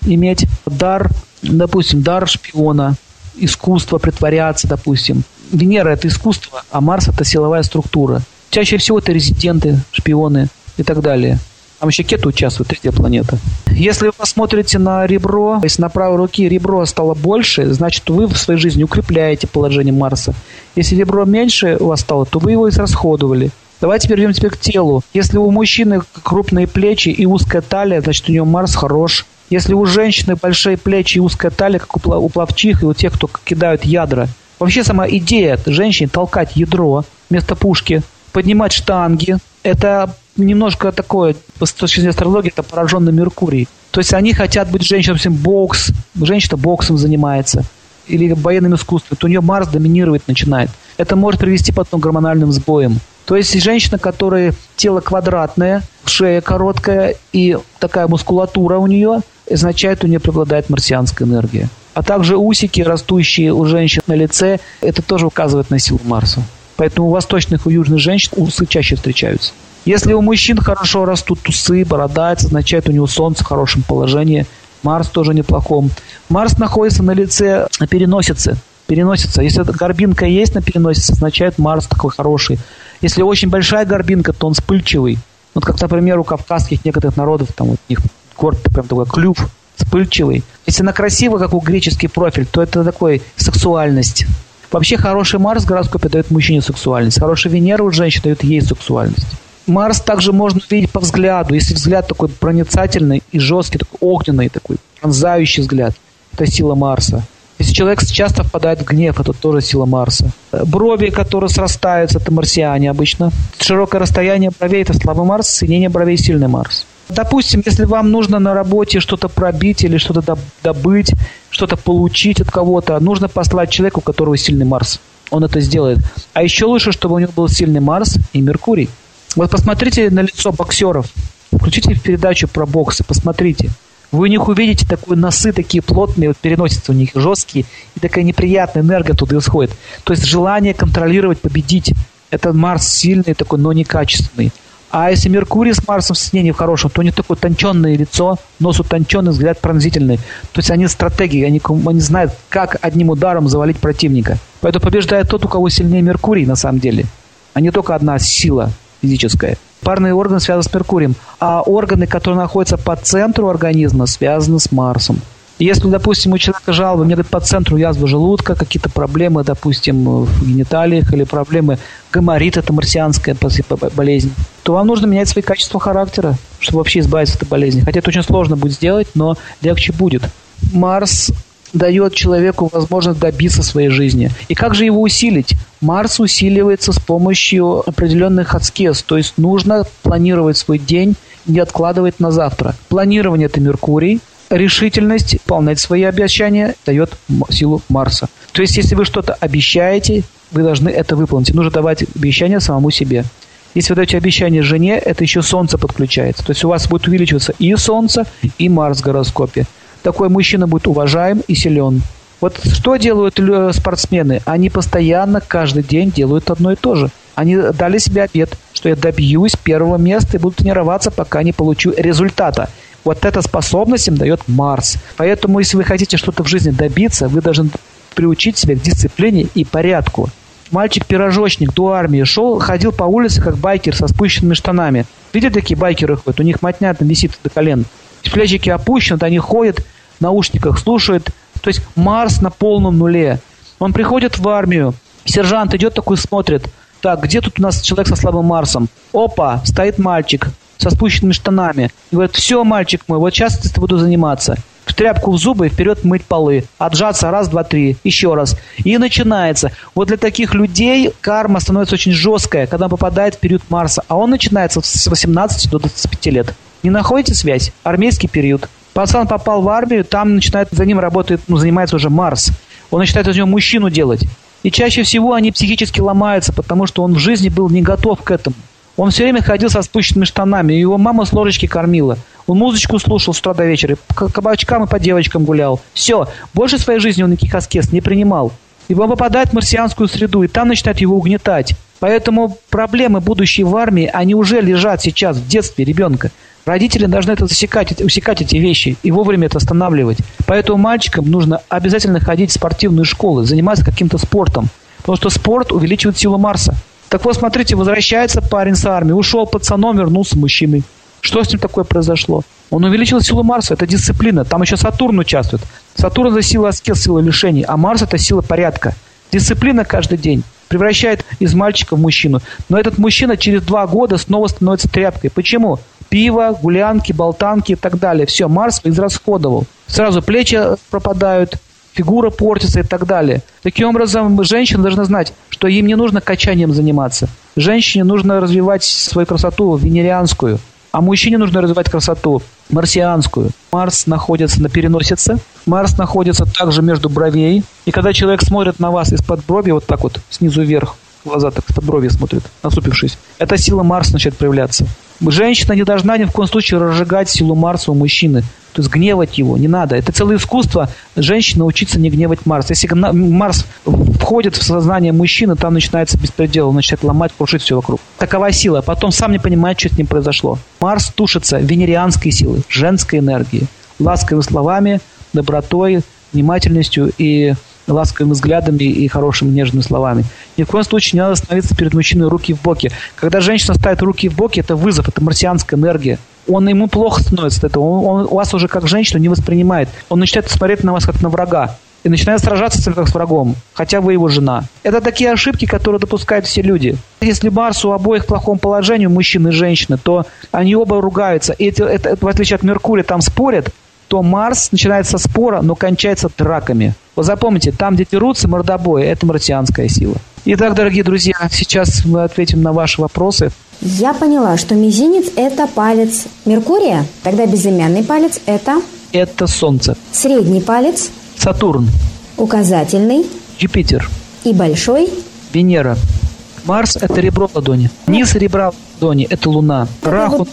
S3: иметь дар, допустим, дар шпиона, искусство притворяться, допустим. Венера – это искусство, а Марс – это силовая структура. Чаще всего это резиденты, шпионы и так далее. Там еще кеты участвуют, третья планета. Если вы посмотрите на ребро, если на правой руке ребро стало больше, значит, вы в своей жизни укрепляете положение Марса. Если ребро меньше у вас стало, то вы его израсходовали. Давайте теперь к телу. Если у мужчины крупные плечи и узкая талия, значит, у него Марс хорош. Если у женщины большие плечи и узкая талия, как у плавчих и у тех, кто кидают ядра. Вообще сама идея женщине толкать ядро вместо пушки – поднимать штанги. Это немножко такое, с точки зрения астрологии, это пораженный Меркурий. То есть они хотят быть женщинами, бокс, женщина боксом занимается или военным искусством, то у нее Марс доминировать начинает. Это может привести потом к гормональным сбоям. То есть женщина, которая тело квадратное, шея короткая и такая мускулатура у нее, означает, у нее преобладает марсианская энергия. А также усики, растущие у женщин на лице, это тоже указывает на силу Марса. Поэтому у восточных и южных женщин усы чаще встречаются. Если у мужчин хорошо растут усы, борода, это означает у него солнце в хорошем положении. Марс тоже неплохом. Марс находится на лице на переносице. Переносится. Если горбинка есть на переносице, означает Марс такой хороший. Если очень большая горбинка, то он вспыльчивый. Вот как, например, у кавказских некоторых народов, там вот у них горд прям такой клюв вспыльчивый. Если она красивая, как у греческий профиль, то это такой сексуальность. Вообще хороший Марс в гороскопе дает мужчине сексуальность. Хорошая Венера у женщины дает ей сексуальность. Марс также можно видеть по взгляду. Если взгляд такой проницательный и жесткий, такой огненный, такой пронзающий взгляд, это сила Марса. Если человек часто впадает в гнев, это тоже сила Марса. Брови, которые срастаются, это марсиане обычно. Широкое расстояние бровей – это слабый Марс, соединение бровей – сильный Марс. Допустим, если вам нужно на работе что-то пробить или что-то добыть, что-то получить от кого-то, нужно послать человеку, у которого сильный Марс. Он это сделает. А еще лучше, чтобы у него был сильный Марс и Меркурий. Вот посмотрите на лицо боксеров. Включите в передачу про бокс посмотрите. Вы у них увидите такие носы, такие плотные, вот переносятся у них жесткие, и такая неприятная энергия туда исходит. То есть желание контролировать, победить. Это Марс сильный такой, но некачественный. А если Меркурий с Марсом в соединении в хорошем, то у них такое тонченное лицо, нос утонченный, взгляд пронзительный. То есть они стратегии, они, они знают, как одним ударом завалить противника. Поэтому побеждает тот, у кого сильнее Меркурий на самом деле, а не только одна сила физическая. Парные органы связаны с Меркурием, а органы, которые находятся по центру организма, связаны с Марсом. Если, допустим, у человека жалобы, говорят, по центру язва желудка, какие-то проблемы, допустим, в гениталиях или проблемы гоморит, это марсианская болезнь, то вам нужно менять свои качества характера, чтобы вообще избавиться от этой болезни. Хотя это очень сложно будет сделать, но легче будет. Марс дает человеку возможность добиться своей жизни. И как же его усилить? Марс усиливается с помощью определенных аскез, то есть нужно планировать свой день, не откладывать на завтра. Планирование – это Меркурий, решительность выполнять свои обещания дает силу Марса. То есть, если вы что-то обещаете, вы должны это выполнить. Нужно давать обещания самому себе. Если вы даете обещание жене, это еще Солнце подключается. То есть у вас будет увеличиваться и Солнце, и Марс в гороскопе. Такой мужчина будет уважаем и силен. Вот что делают спортсмены? Они постоянно, каждый день делают одно и то же. Они дали себе обед, что я добьюсь первого места и буду тренироваться, пока не получу результата. Вот эта способность им дает Марс. Поэтому, если вы хотите что-то в жизни добиться, вы должны приучить себя к дисциплине и порядку. Мальчик-пирожочник до армии шел, ходил по улице, как байкер со спущенными штанами. Видите, такие байкеры ходят? У них мотня висит до колен. Плечики опущены, они ходят, в наушниках слушают. То есть Марс на полном нуле. Он приходит в армию, сержант идет такой, смотрит. Так, где тут у нас человек со слабым Марсом? Опа, стоит мальчик со спущенными штанами. И говорит, все, мальчик мой, вот сейчас я буду заниматься в тряпку в зубы и вперед мыть полы. Отжаться раз, два, три. Еще раз. И начинается. Вот для таких людей карма становится очень жесткая, когда попадает в период Марса. А он начинается с 18 до 25 лет. Не находите связь? Армейский период. Пацан попал в армию, там начинает, за ним работает, ну, занимается уже Марс. Он начинает из него мужчину делать. И чаще всего они психически ломаются, потому что он в жизни был не готов к этому. Он все время ходил со спущенными штанами, его мама с ложечки кормила. Он музычку слушал с утра до вечера, по кабачкам и по девочкам гулял. Все, больше своей жизни он никаких аскез не принимал. И он попадает в марсианскую среду, и там начинает его угнетать. Поэтому проблемы, будущие в армии, они уже лежат сейчас в детстве ребенка. Родители должны это засекать, усекать эти вещи и вовремя это останавливать. Поэтому мальчикам нужно обязательно ходить в спортивные школы, заниматься каким-то спортом. Потому что спорт увеличивает силу Марса. Так вот, смотрите, возвращается парень с армии, ушел пацаном, вернулся мужчиной. Что с ним такое произошло? Он увеличил силу Марса, это дисциплина. Там еще Сатурн участвует. Сатурн это сила аскез, сила лишений, а Марс это сила порядка. Дисциплина каждый день превращает из мальчика в мужчину. Но этот мужчина через два года снова становится тряпкой. Почему? Пиво, гулянки, болтанки и так далее. Все, Марс израсходовал. Сразу плечи пропадают, фигура портится и так далее. Таким образом, женщина должна знать, что им не нужно качанием заниматься. Женщине нужно развивать свою красоту венерианскую – а мужчине нужно развивать красоту марсианскую. Марс находится на переносице. Марс находится также между бровей. И когда человек смотрит на вас из-под брови, вот так вот, снизу вверх, глаза так из-под брови смотрят, насупившись, эта сила Марса начинает проявляться. Женщина не должна ни в коем случае разжигать силу Марса у мужчины. То есть гневать его не надо. Это целое искусство женщины научиться не гневать Марс. Если Марс входит в сознание мужчины, там начинается беспредел, он начинает ломать, крушить все вокруг. Такова сила. Потом сам не понимает, что с ним произошло. Марс тушится венерианской силой, женской энергией, ласковыми словами, добротой, внимательностью и ласковыми взглядами и хорошими нежными словами. Ни в коем случае не надо становиться перед мужчиной руки в боки. Когда женщина ставит руки в боки, это вызов, это марсианская энергия. Он ему плохо становится от этого. Он, он вас уже как женщину не воспринимает. Он начинает смотреть на вас как на врага и начинает сражаться с вами как с врагом, хотя вы его жена. Это такие ошибки, которые допускают все люди. Если Марс у обоих в плохом положении, мужчины и женщины, то они оба ругаются. И это, это, в отличие от Меркурия, там спорят, то Марс начинается со спора, но кончается драками. Вот запомните, там, где дерутся мордобои, это марсианская сила. Итак, дорогие друзья, сейчас мы ответим на ваши вопросы.
S2: Я поняла, что мизинец – это палец Меркурия, тогда безымянный палец – это…
S3: Это Солнце.
S2: Средний палец –
S3: Сатурн.
S2: Указательный –
S3: Юпитер.
S2: И большой –
S3: Венера. Марс – это ребро ладони. Низ ребра ладони – это Луна. Раху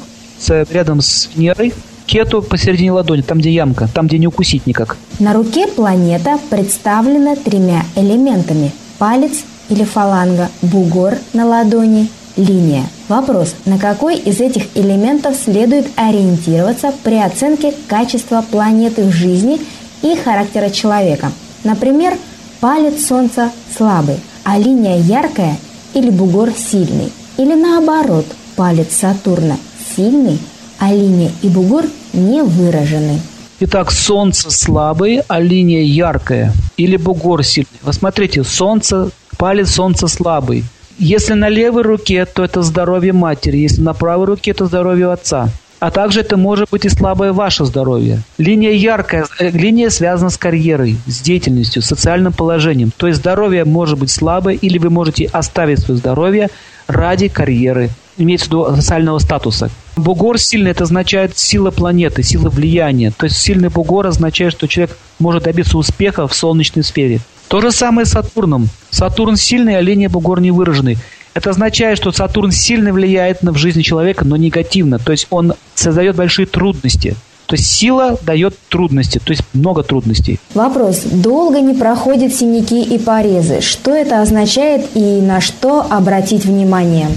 S3: рядом с Венерой – кету посередине ладони, там, где ямка, там, где не укусить никак.
S2: На руке планета представлена тремя элементами. Палец или фаланга, бугор на ладони, линия. Вопрос, на какой из этих элементов следует ориентироваться при оценке качества планеты в жизни и характера человека? Например, палец Солнца слабый, а линия яркая или бугор сильный. Или наоборот, палец Сатурна сильный, а линия и бугор не выражены.
S3: Итак, солнце слабое, а линия яркая. Или бугор сильный. Вот смотрите, солнце, палец солнца слабый. Если на левой руке, то это здоровье матери. Если на правой руке, то здоровье отца. А также это может быть и слабое ваше здоровье. Линия яркая, э, линия связана с карьерой, с деятельностью, с социальным положением. То есть здоровье может быть слабое, или вы можете оставить свое здоровье ради карьеры, имеется в виду социального статуса. Бугор сильный, это означает сила планеты, сила влияния. То есть сильный бугор означает, что человек может добиться успеха в солнечной сфере. То же самое с Сатурном. Сатурн сильный, а линия бугор не выраженный. Это означает, что Сатурн сильно влияет на в жизни человека, но негативно. То есть он создает большие трудности. То есть сила дает трудности, то есть много трудностей.
S2: Вопрос. Долго не проходят синяки и порезы. Что это означает и на что обратить внимание?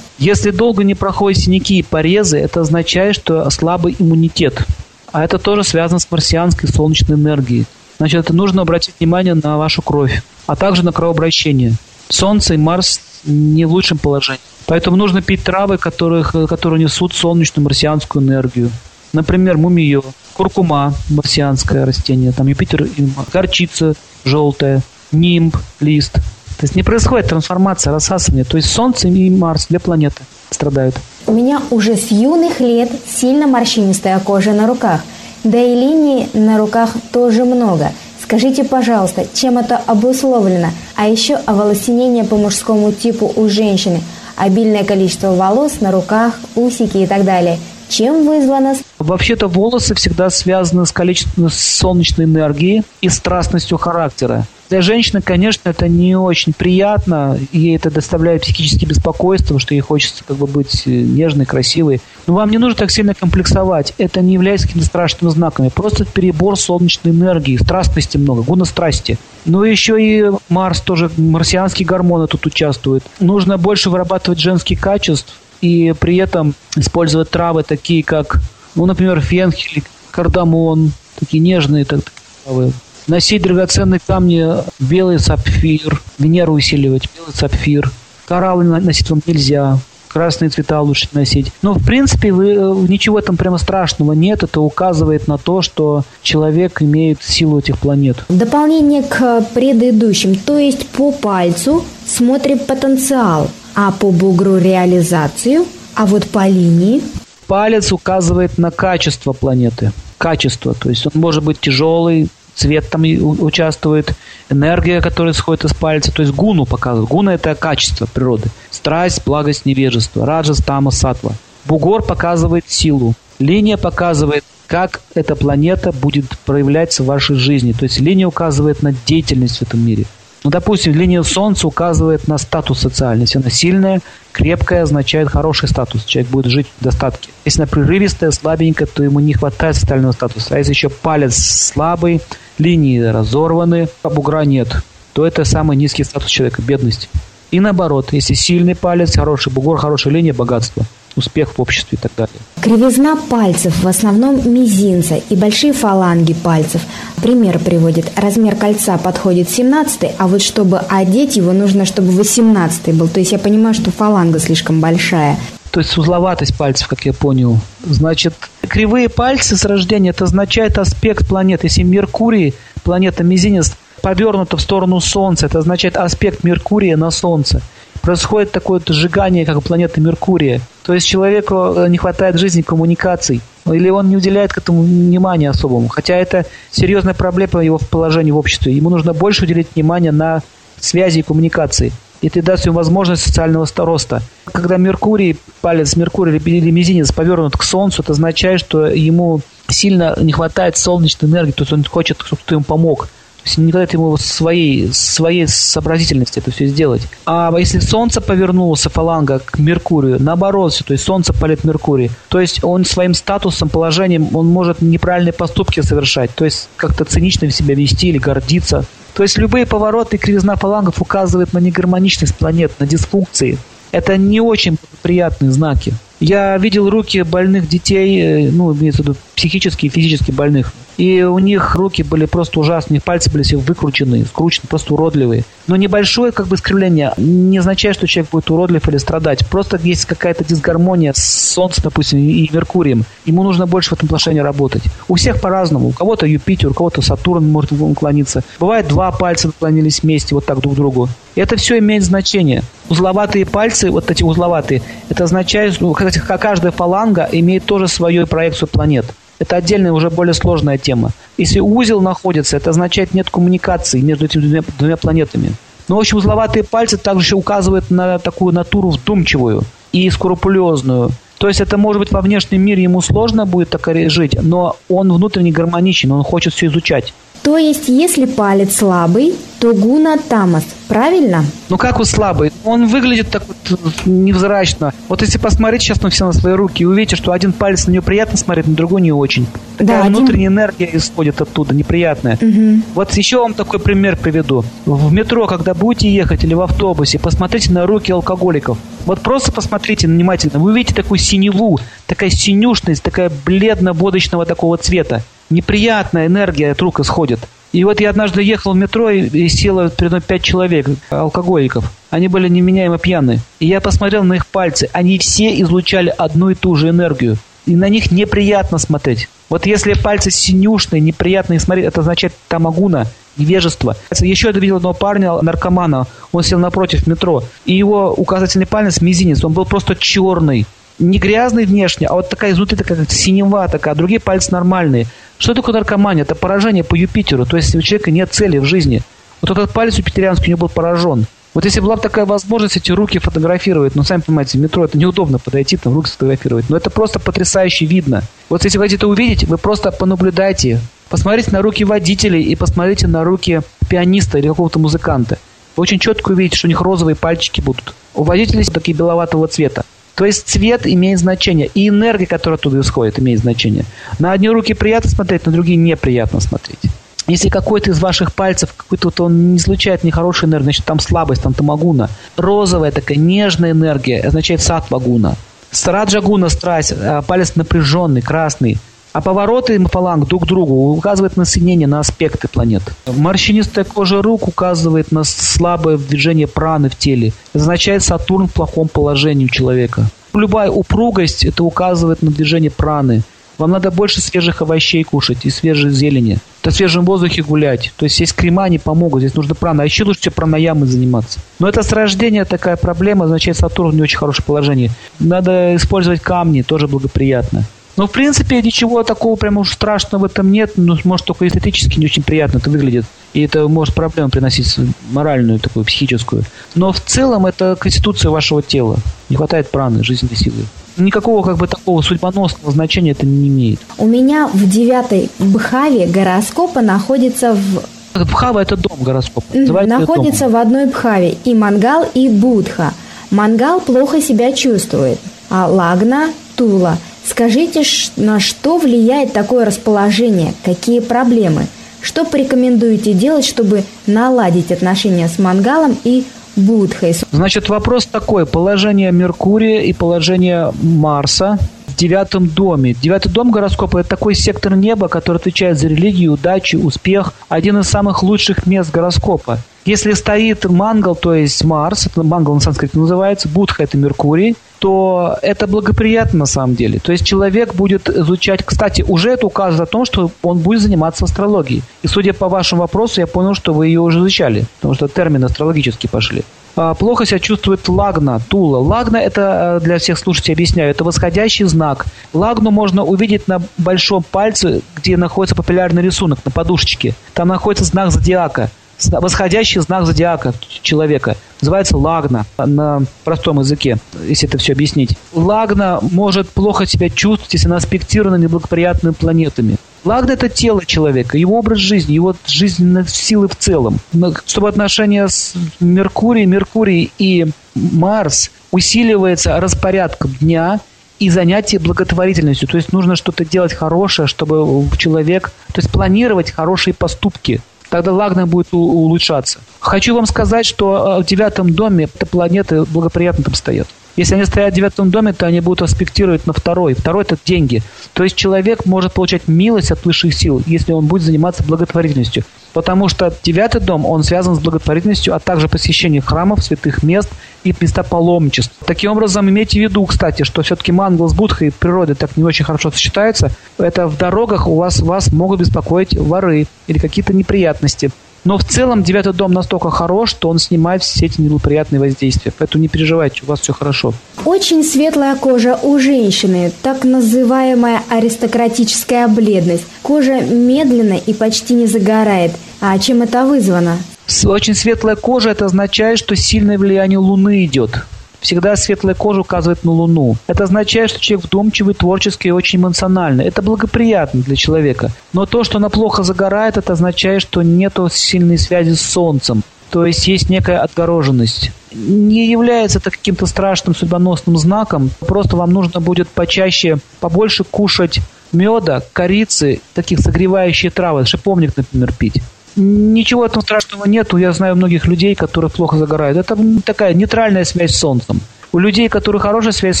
S3: Если долго не проходят синяки и порезы, это означает, что слабый иммунитет. А это тоже связано с марсианской солнечной энергией. Значит, это нужно обратить внимание на вашу кровь, а также на кровообращение. Солнце и Марс не в лучшем положении. Поэтому нужно пить травы, которых, которые несут солнечную марсианскую энергию. Например, мумиё, куркума, марсианское растение, там Юпитер, горчица желтая, нимб, лист. То есть не происходит трансформация, рассасывание. То есть Солнце и Марс, две планеты страдают.
S2: У меня уже с юных лет сильно морщинистая кожа на руках. Да и линий на руках тоже много. Скажите, пожалуйста, чем это обусловлено? А еще оволосенение по мужскому типу у женщины, обильное количество волос на руках, усики и так далее – чем вызвано?
S3: Вообще-то волосы всегда связаны с количеством солнечной энергии и страстностью характера. Для женщины, конечно, это не очень приятно, ей это доставляет психические беспокойства, что ей хочется как бы быть э, нежной, красивой. Но вам не нужно так сильно комплексовать. Это не является какими-то страшными знаками. Просто перебор солнечной энергии, страстности много, гуна страсти. Ну и еще и Марс тоже, марсианские гормоны тут участвуют. Нужно больше вырабатывать женских качеств, и при этом использовать травы такие, как, ну, например, фенхель, кардамон, такие нежные так, травы. Носить драгоценные камни, белый сапфир, Венеру усиливать, белый сапфир. Кораллы носить вам нельзя, красные цвета лучше носить. Но, в принципе, вы, э, ничего там прямо страшного нет. Это указывает на то, что человек имеет силу этих планет.
S2: Дополнение к предыдущим, то есть по пальцу смотрим потенциал – а по бугру реализацию, а вот по линии...
S3: Палец указывает на качество планеты. Качество, то есть он может быть тяжелый, цвет там участвует, энергия, которая исходит из пальца, то есть гуну показывает. Гуна – это качество природы. Страсть, благость, невежество. Раджас, тама, сатва. Бугор показывает силу. Линия показывает, как эта планета будет проявляться в вашей жизни. То есть линия указывает на деятельность в этом мире. Ну, допустим, линия Солнца указывает на статус социальный. Если она сильная, крепкая, означает хороший статус. Человек будет жить в достатке. Если она прерывистая, слабенькая, то ему не хватает социального статуса. А если еще палец слабый, линии разорваны, бугра нет, то это самый низкий статус человека – бедность. И наоборот, если сильный палец, хороший бугор, хорошая линия – богатство успех в обществе и так далее.
S2: Кривизна пальцев, в основном мизинца и большие фаланги пальцев. Пример приводит. Размер кольца подходит 17, а вот чтобы одеть его, нужно, чтобы 18 был. То есть я понимаю, что фаланга слишком большая.
S3: То есть узловатость пальцев, как я понял. Значит, кривые пальцы с рождения, это означает аспект планеты. Если Меркурий, планета мизинец, повернута в сторону Солнца, это означает аспект Меркурия на Солнце происходит такое вот сжигание, как у планеты Меркурия. То есть человеку э, не хватает жизни коммуникаций, или он не уделяет к этому внимания особому. Хотя это серьезная проблема его положения в обществе. Ему нужно больше уделить внимание на связи и коммуникации. Это даст ему возможность социального роста. Когда Меркурий, палец Меркурия или мизинец повернут к Солнцу, это означает, что ему сильно не хватает солнечной энергии, то есть он хочет, чтобы кто ему помог есть не дает ему своей, своей сообразительности это все сделать. А если Солнце повернулся, фаланга, к Меркурию, наоборот, то есть Солнце палит Меркурий, то есть он своим статусом, положением, он может неправильные поступки совершать, то есть как-то цинично себя вести или гордиться. То есть любые повороты и кривизна фалангов указывают на негармоничность планет, на дисфункции. Это не очень приятные знаки. Я видел руки больных детей, э, ну, имеется в виду психически и физически больных. И у них руки были просто ужасные, пальцы были все выкручены, скручены, просто уродливые. Но небольшое как бы искривление не означает, что человек будет уродлив или страдать. Просто есть какая-то дисгармония с Солнцем, допустим, и Меркурием. Ему нужно больше в этом отношении работать. У всех по-разному. У кого-то Юпитер, у кого-то Сатурн может уклониться. Бывает два пальца наклонились вместе вот так друг к другу. И это все имеет значение. Узловатые пальцы, вот эти узловатые, это означает, что каждая фаланга имеет тоже свою проекцию планет. Это отдельная, уже более сложная тема. Если узел находится, это означает нет коммуникации между этими двумя, двумя планетами. Но, в общем, узловатые пальцы также еще указывают на такую натуру вдумчивую. и скрупулезную. То есть это может быть во внешнем мире ему сложно будет так жить, но он внутренне гармоничен, он хочет все изучать.
S2: То есть, если палец слабый, то гуна тамас, правильно?
S3: Ну как вот слабый? Он выглядит так вот невзрачно. Вот если посмотреть сейчас на все на свои руки, и увидите, что один палец на нее приятно смотреть, на другой не очень. Такая да, внутренняя один... энергия исходит оттуда, неприятная. Угу. Вот еще вам такой пример приведу. В метро, когда будете ехать или в автобусе, посмотрите на руки алкоголиков. Вот просто посмотрите внимательно. Вы увидите такую синеву, такая синюшность, такая бледно-водочного такого цвета неприятная энергия от рук исходит. И вот я однажды ехал в метро и, и село передо мной пять человек, алкоголиков. Они были неменяемо пьяны. И я посмотрел на их пальцы. Они все излучали одну и ту же энергию. И на них неприятно смотреть. Вот если пальцы синюшные, неприятные смотреть, это означает тамагуна, невежество. Еще я видел одного парня, наркомана, он сел напротив метро, и его указательный палец, мизинец, он был просто черный не грязный внешне, а вот такая изнутри такая синева такая, а другие пальцы нормальные. Что такое наркомания? Это поражение по Юпитеру. То есть у человека нет цели в жизни. Вот этот палец у Петерянский у него был поражен. Вот если была бы такая возможность эти руки фотографировать, ну, сами понимаете, в метро это неудобно подойти, там руки сфотографировать, но это просто потрясающе видно. Вот если вы хотите это увидеть, вы просто понаблюдайте, посмотрите на руки водителей и посмотрите на руки пианиста или какого-то музыканта. Вы очень четко увидите, что у них розовые пальчики будут. У водителей такие беловатого цвета. То есть цвет имеет значение, и энергия, которая оттуда исходит, имеет значение. На одни руки приятно смотреть, на другие неприятно смотреть. Если какой-то из ваших пальцев, какой-то вот он не излучает нехорошую энергию, значит там слабость, там тамагуна. Розовая такая нежная энергия означает сатвагуна. Сараджагуна – страсть, а палец напряженный, красный – а повороты фаланг друг к другу указывают на соединение, на аспекты планет. Морщинистая кожа рук указывает на слабое движение праны в теле. Это означает Сатурн в плохом положении у человека. Любая упругость – это указывает на движение праны. Вам надо больше свежих овощей кушать и свежей зелени. На свежем воздухе гулять. То есть есть крема не помогут, здесь нужно прана. А еще лучше пранаямой заниматься. Но это с рождения такая проблема, означает Сатурн в не очень хорошее положение. Надо использовать камни, тоже благоприятно. Но, в принципе, ничего такого прямо уж страшного в этом нет. Ну, может, только эстетически не очень приятно это выглядит. И это может проблему приносить моральную, такую, психическую. Но в целом это конституция вашего тела. Не хватает праны, жизненной силы. Никакого как бы такого судьбоносного значения это не имеет.
S2: У меня в девятой бхаве гороскопа находится в
S3: Бхава – это дом гороскопа.
S2: Находится в одной бхаве и Мангал, и Будха. Мангал плохо себя чувствует, а Лагна – Тула – Скажите, на что влияет такое расположение, какие проблемы? Что порекомендуете делать, чтобы наладить отношения с мангалом и Будхой?
S3: Значит, вопрос такой. Положение Меркурия и положение Марса в девятом доме. Девятый дом гороскопа – это такой сектор неба, который отвечает за религию, удачу, успех. Один из самых лучших мест гороскопа. Если стоит мангал, то есть Марс, это мангал на санскрите называется, Будха – это Меркурий, то это благоприятно на самом деле. То есть человек будет изучать, кстати, уже это указывает о том, что он будет заниматься астрологией. И судя по вашему вопросу, я понял, что вы ее уже изучали, потому что термины астрологические пошли. А, плохо себя чувствует лагна, тула. Лагна это, э, для всех слушателей объясняю, это восходящий знак. Лагну можно увидеть на большом пальце, где находится популярный рисунок, на подушечке. Там находится знак зодиака восходящий знак зодиака человека. Называется лагна на простом языке, если это все объяснить. Лагна может плохо себя чувствовать, если она аспектирована неблагоприятными планетами. Лагна – это тело человека, его образ жизни, его жизненные силы в целом. Чтобы отношения с Меркурием, Меркурий и Марс усиливается распорядком дня и занятие благотворительностью. То есть нужно что-то делать хорошее, чтобы человек, то есть планировать хорошие поступки – тогда Лагна будет улучшаться. Хочу вам сказать, что э, в девятом доме планеты благоприятно там стоят. Если они стоят в девятом доме, то они будут аспектировать на второй. Второй – это деньги. То есть человек может получать милость от высших сил, если он будет заниматься благотворительностью. Потому что девятый дом, он связан с благотворительностью, а также посещением храмов, святых мест и места паломничеств. Таким образом, имейте в виду, кстати, что все-таки мангал с будхой природы так не очень хорошо сочетаются. Это в дорогах у вас, вас могут беспокоить воры или какие-то неприятности. Но в целом девятый дом настолько хорош, что он снимает все эти неблагоприятные воздействия. Поэтому не переживайте, у вас все хорошо.
S2: Очень светлая кожа у женщины, так называемая аристократическая бледность. Кожа медленно и почти не загорает. А чем это вызвано?
S3: Очень светлая кожа, это означает, что сильное влияние Луны идет всегда светлая кожа указывает на Луну. Это означает, что человек вдумчивый, творческий и очень эмоциональный. Это благоприятно для человека. Но то, что она плохо загорает, это означает, что нет сильной связи с Солнцем. То есть есть некая отгороженность. Не является это каким-то страшным судьбоносным знаком. Просто вам нужно будет почаще, побольше кушать меда, корицы, таких согревающих травы, шиповник, например, пить. Ничего этого страшного нету. Я знаю многих людей, которые плохо загорают. Это такая нейтральная связь с солнцем. У людей, у которых хорошая связь с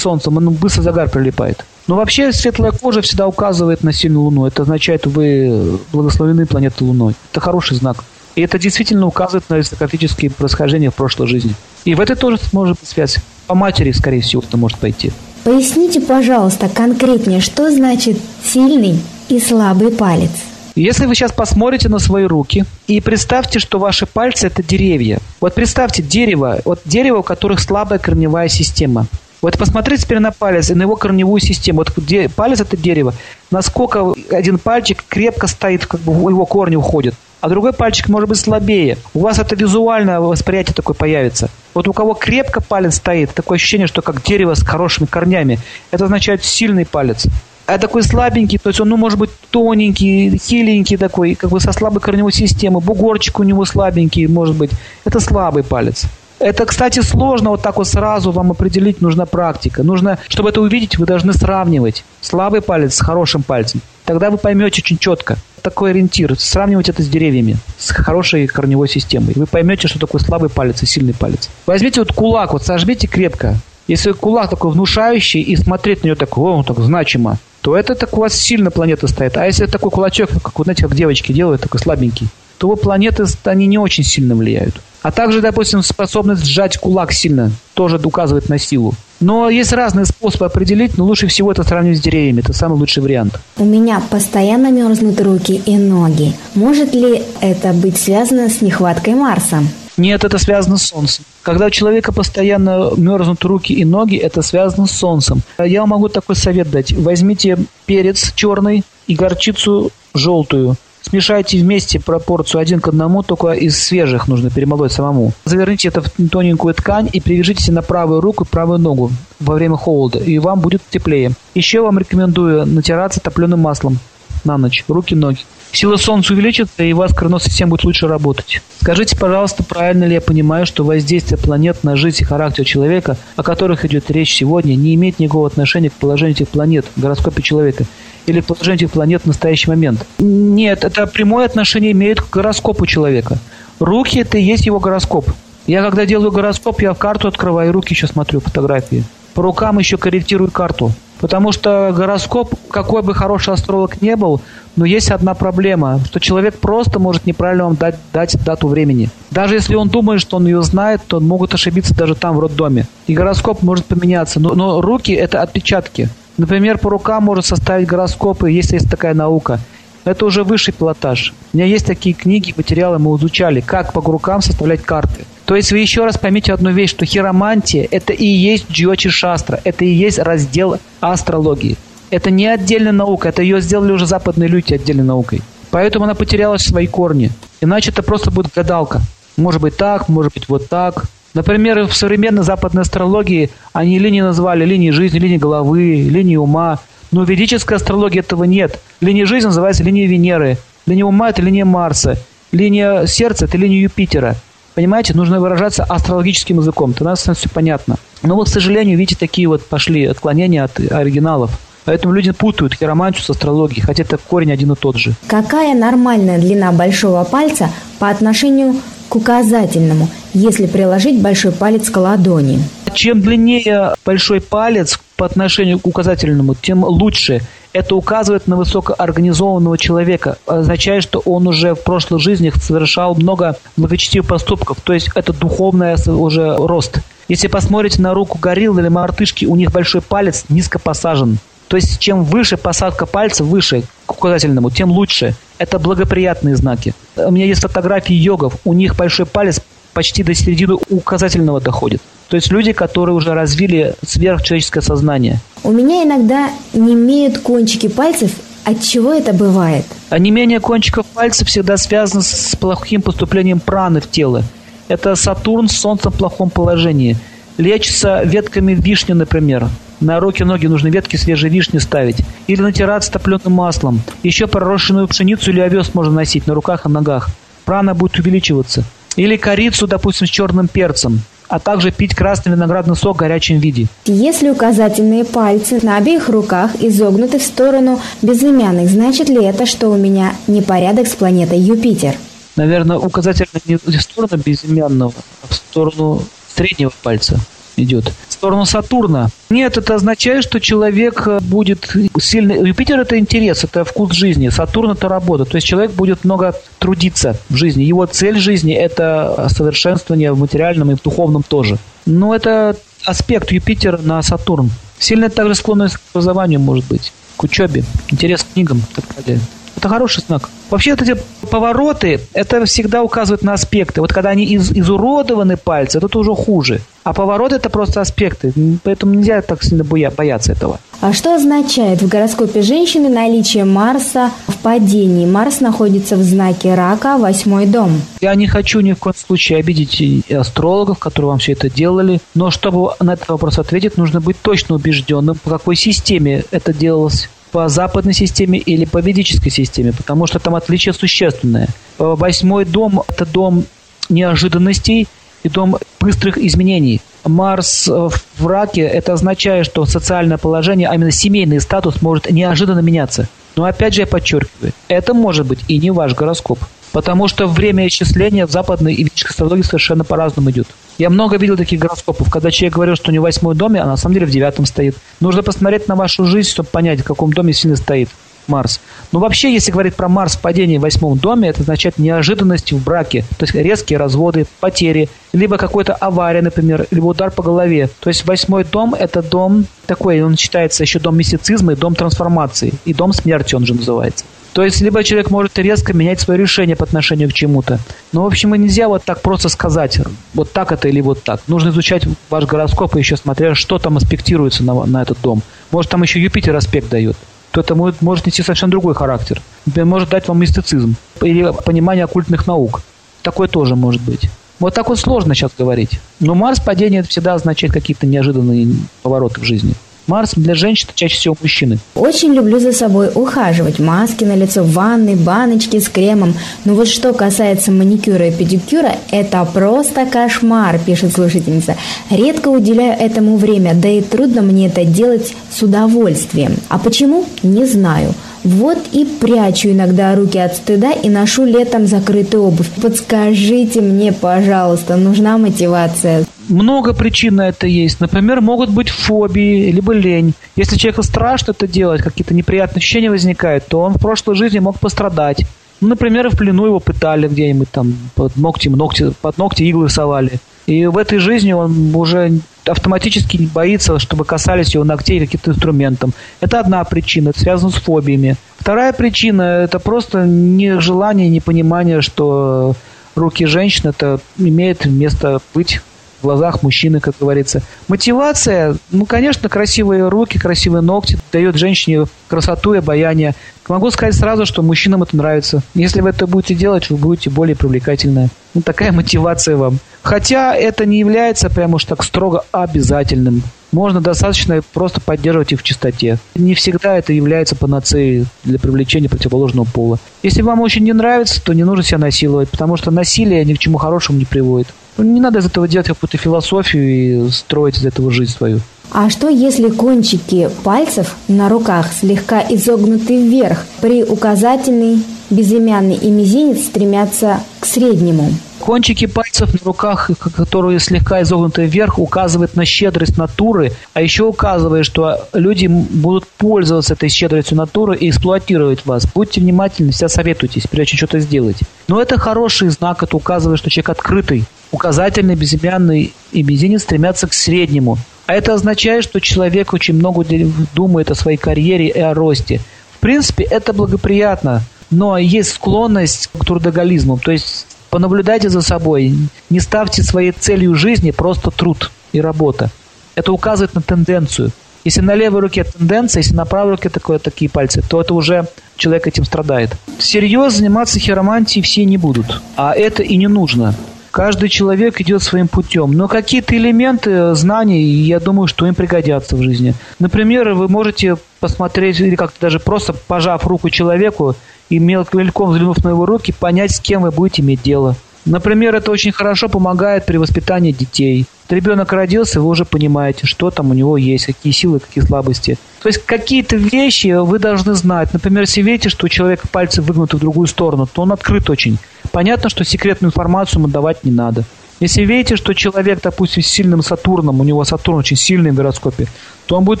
S3: солнцем, он быстро загар прилипает. Но вообще светлая кожа всегда указывает на сильную луну. Это означает, вы благословены планетой Луной. Это хороший знак. И это действительно указывает на аристократические происхождения в прошлой жизни. И в этой тоже может быть связь. По матери, скорее всего, это может пойти.
S2: Поясните, пожалуйста, конкретнее, что значит сильный и слабый палец?
S3: Если вы сейчас посмотрите на свои руки и представьте, что ваши пальцы – это деревья. Вот представьте дерево, вот дерево, у которых слабая корневая система. Вот посмотрите теперь на палец и на его корневую систему. Вот палец – это дерево. Насколько один пальчик крепко стоит, как бы его корни уходят а другой пальчик может быть слабее. У вас это визуальное восприятие такое появится. Вот у кого крепко палец стоит, такое ощущение, что как дерево с хорошими корнями, это означает сильный палец. А такой слабенький, то есть он, ну, может быть, тоненький, хиленький такой, как бы со слабой корневой системой, бугорчик у него слабенький, может быть. Это слабый палец. Это, кстати, сложно вот так вот сразу вам определить, нужна практика. Нужно, чтобы это увидеть, вы должны сравнивать слабый палец с хорошим пальцем. Тогда вы поймете очень четко. Такой ориентир. Сравнивать это с деревьями, с хорошей корневой системой. Вы поймете, что такое слабый палец и сильный палец. Возьмите вот кулак, вот сожмите крепко. Если кулак такой внушающий и смотреть на него так, о, так значимо, то это так у вас сильно планета стоит. А если такой кулачок, как, знаете, как девочки делают, такой слабенький, то планеты, они не очень сильно влияют. А также, допустим, способность сжать кулак сильно тоже указывает на силу. Но есть разные способы определить, но лучше всего это сравнивать с деревьями. Это самый лучший вариант.
S2: У меня постоянно мерзнут руки и ноги. Может ли это быть связано с нехваткой Марса?
S3: Нет, это связано с Солнцем. Когда у человека постоянно мерзнут руки и ноги, это связано с Солнцем. Я вам могу такой совет дать. Возьмите перец черный и горчицу желтую. Смешайте вместе пропорцию один к одному, только из свежих нужно перемолоть самому. Заверните это в тоненькую ткань и привяжите на правую руку и правую ногу во время холода, и вам будет теплее. Еще вам рекомендую натираться топленым маслом на ночь, руки, ноги. Сила Солнца увеличится, и вас кровеносная система будет лучше работать. Скажите, пожалуйста, правильно ли я понимаю, что воздействие планет на жизнь и характер человека, о которых идет речь сегодня, не имеет никакого отношения к положению этих планет в гороскопе человека? или положение этих планет в настоящий момент. Нет, это прямое отношение имеет к гороскопу человека. Руки – это и есть его гороскоп. Я когда делаю гороскоп, я карту открываю, руки еще смотрю, фотографии. По рукам еще корректирую карту. Потому что гороскоп, какой бы хороший астролог не был, но есть одна проблема, что человек просто может неправильно вам дать, дать дату времени. Даже если он думает, что он ее знает, то он могут ошибиться даже там, в роддоме. И гороскоп может поменяться. Но, но руки – это отпечатки. Например, по рукам может составить гороскопы, если есть такая наука. Это уже высший пилотаж. У меня есть такие книги, материалы мы изучали, как по рукам составлять карты. То есть вы еще раз поймите одну вещь, что хиромантия – это и есть джиочи шастра, это и есть раздел астрологии. Это не отдельная наука, это ее сделали уже западные люди отдельной наукой. Поэтому она потеряла свои корни. Иначе это просто будет гадалка. Может быть так, может быть вот так. Например, в современной западной астрологии они линии назвали линии жизни, линии головы, линии ума. Но в ведической астрологии этого нет. Линия жизни называется линией Венеры. Линия ума – это линия Марса. Линия сердца – это линия Юпитера. Понимаете, нужно выражаться астрологическим языком, тогда становится все понятно. Но вот, к сожалению, видите, такие вот пошли отклонения от оригиналов. Поэтому люди путают хиромантию с астрологией, хотя это корень один и тот же.
S2: Какая нормальная длина большого пальца по отношению к указательному, если приложить большой палец к ладони.
S3: Чем длиннее большой палец по отношению к указательному, тем лучше. Это указывает на высокоорганизованного человека. Означает, что он уже в прошлых жизнях совершал много благочестивых поступков. То есть это духовный уже рост. Если посмотрите на руку гориллы или мартышки, у них большой палец низко посажен. То есть чем выше посадка пальца, выше к указательному, тем лучше. Это благоприятные знаки. У меня есть фотографии йогов, у них большой палец почти до середины указательного доходит. То есть люди, которые уже развили сверхчеловеческое сознание.
S2: У меня иногда не имеют кончики пальцев. От чего это бывает?
S3: А не менее кончиков пальцев всегда связано с плохим поступлением праны в тело. Это Сатурн с Солнцем в плохом положении. лечится ветками вишни, например. На руки, ноги нужно ветки свежей вишни ставить. Или натираться топленым маслом. Еще пророщенную пшеницу или овес можно носить на руках и ногах. Прана будет увеличиваться. Или корицу, допустим, с черным перцем а также пить красный виноградный сок в горячем виде.
S2: Если указательные пальцы на обеих руках изогнуты в сторону безымянных, значит ли это, что у меня непорядок с планетой Юпитер?
S3: Наверное, указательный не в сторону безымянного, а в сторону среднего пальца идет. В сторону Сатурна. Нет, это означает, что человек э, будет сильный. Юпитер это интерес, это вкус жизни. Сатурн это работа. То есть человек будет много трудиться в жизни. Его цель жизни это совершенствование в материальном и в духовном тоже. Но это аспект Юпитера на Сатурн. Сильная также склонность к образованию может быть, к учебе, интерес к книгам и так далее. Это хороший знак. Вообще вот эти повороты, это всегда указывает на аспекты. Вот когда они из, изуродованы пальцы, это уже хуже. А поворот это просто аспекты. Поэтому нельзя так сильно боя, бояться этого.
S2: А что означает в гороскопе женщины наличие Марса в падении? Марс находится в знаке рака, восьмой дом.
S3: Я не хочу ни в коем случае обидеть астрологов, которые вам все это делали. Но чтобы на этот вопрос ответить, нужно быть точно убежденным, по какой системе это делалось по западной системе или по ведической системе, потому что там отличие существенное. Восьмой дом – это дом неожиданностей и дом быстрых изменений. Марс в раке – это означает, что социальное положение, а именно семейный статус может неожиданно меняться. Но опять же я подчеркиваю, это может быть и не ваш гороскоп. Потому что время исчисления в западной и ведической астрологии совершенно по-разному идет. Я много видел таких гороскопов, когда человек говорил, что у него восьмой доме, а на самом деле в девятом стоит. Нужно посмотреть на вашу жизнь, чтобы понять, в каком доме сильно стоит Марс. Но вообще, если говорить про Марс в падении в восьмом доме, это означает неожиданность в браке. То есть резкие разводы, потери, либо какой-то авария, например, либо удар по голове. То есть восьмой дом – это дом такой, он считается еще дом мистицизма и дом трансформации. И дом смерти он же называется. То есть, либо человек может резко менять свое решение по отношению к чему-то. Но, в общем, нельзя вот так просто сказать, вот так это или вот так. Нужно изучать ваш гороскоп и еще смотря, что там аспектируется на, на этот дом. Может, там еще Юпитер аспект дает. То это может, может нести совсем другой характер. Может дать вам мистицизм или понимание оккультных наук. Такое тоже может быть. Вот так вот сложно сейчас говорить. Но Марс падение всегда означает какие-то неожиданные повороты в жизни. Марс для женщин чаще всего мужчины.
S2: Очень люблю за собой ухаживать. Маски на лицо, ванны, баночки с кремом. Но вот что касается маникюра и педикюра, это просто кошмар, пишет слушательница. Редко уделяю этому время, да и трудно мне это делать с удовольствием. А почему? Не знаю. Вот и прячу иногда руки от стыда и ношу летом закрытую обувь. Подскажите мне, пожалуйста, нужна мотивация.
S3: Много причин на это есть. Например, могут быть фобии, либо лень. Если человеку страшно это делать, какие-то неприятные ощущения возникают, то он в прошлой жизни мог пострадать. Ну, например, в плену его пытали где-нибудь там, под ногти, ногти, под ногти иглы совали. И в этой жизни он уже автоматически боится, чтобы касались его ногтей каким-то инструментом. Это одна причина, это связано с фобиями. Вторая причина – это просто нежелание, непонимание, что руки женщины это имеет место быть в глазах мужчины, как говорится. Мотивация, ну, конечно, красивые руки, красивые ногти дает женщине красоту и обаяние. Могу сказать сразу, что мужчинам это нравится. Если вы это будете делать, вы будете более привлекательны. Ну, такая мотивация вам. Хотя это не является прямо уж так строго обязательным. Можно достаточно просто поддерживать их в чистоте. Не всегда это является панацеей для привлечения противоположного пола. Если вам очень не нравится, то не нужно себя насиловать, потому что насилие ни к чему хорошему не приводит. Ну, не надо из этого делать какую-то философию и строить из этого жизнь свою.
S2: А что если кончики пальцев на руках слегка изогнуты вверх, при указательный, безымянный и мизинец стремятся к среднему?
S3: Кончики пальцев на руках, которые слегка изогнуты вверх, указывают на щедрость натуры, а еще указывает, что люди будут пользоваться этой щедростью натуры и эксплуатировать вас. Будьте внимательны, всегда советуйтесь, прежде чем что-то сделать. Но это хороший знак, это указывает, что человек открытый. Указательный, безымянный и мизинец стремятся к среднему. А это означает, что человек очень много думает о своей карьере и о росте. В принципе, это благоприятно, но есть склонность к трудоголизму. То есть понаблюдайте за собой, не ставьте своей целью жизни просто труд и работа. Это указывает на тенденцию. Если на левой руке тенденция, если на правой руке такое, такие пальцы, то это уже человек этим страдает. Всерьез заниматься хиромантией все не будут. А это и не нужно. Каждый человек идет своим путем. Но какие-то элементы знаний, я думаю, что им пригодятся в жизни. Например, вы можете посмотреть или как-то даже просто пожав руку человеку и мельком взглянув на его руки, понять, с кем вы будете иметь дело. Например, это очень хорошо помогает при воспитании детей. Ребенок родился, вы уже понимаете, что там у него есть, какие силы, какие слабости. То есть какие-то вещи вы должны знать. Например, если видите, что у человека пальцы выгнуты в другую сторону, то он открыт очень. Понятно, что секретную информацию ему давать не надо. Если видите, что человек, допустим, с сильным Сатурном, у него Сатурн очень сильный в гороскопе, то он будет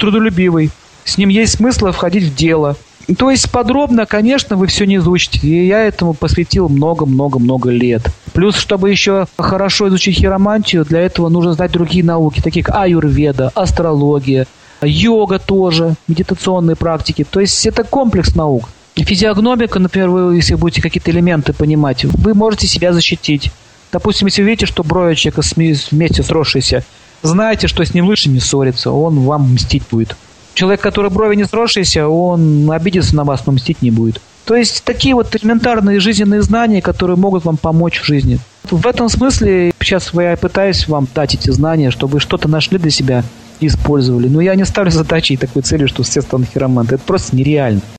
S3: трудолюбивый. С ним есть смысл входить в дело. То есть подробно, конечно, вы все не изучите. И я этому посвятил много-много-много лет. Плюс, чтобы еще хорошо изучить хиромантию, для этого нужно знать другие науки, такие как аюрведа, астрология, йога тоже, медитационные практики. То есть это комплекс наук. Физиогномика, например, вы, если будете какие-то элементы понимать, вы можете себя защитить. Допустим, если вы видите, что брови человека вместе сросшиеся, знаете, что с ним лучше не ссориться, он вам мстить будет. Человек, который брови не сросшиеся, он обидится на вас, но мстить не будет. То есть такие вот элементарные жизненные знания, которые могут вам помочь в жизни. В этом смысле сейчас я пытаюсь вам дать эти знания, чтобы вы что-то нашли для себя и использовали. Но я не ставлю задачей такой цели, что все станут хироманты. Это просто нереально.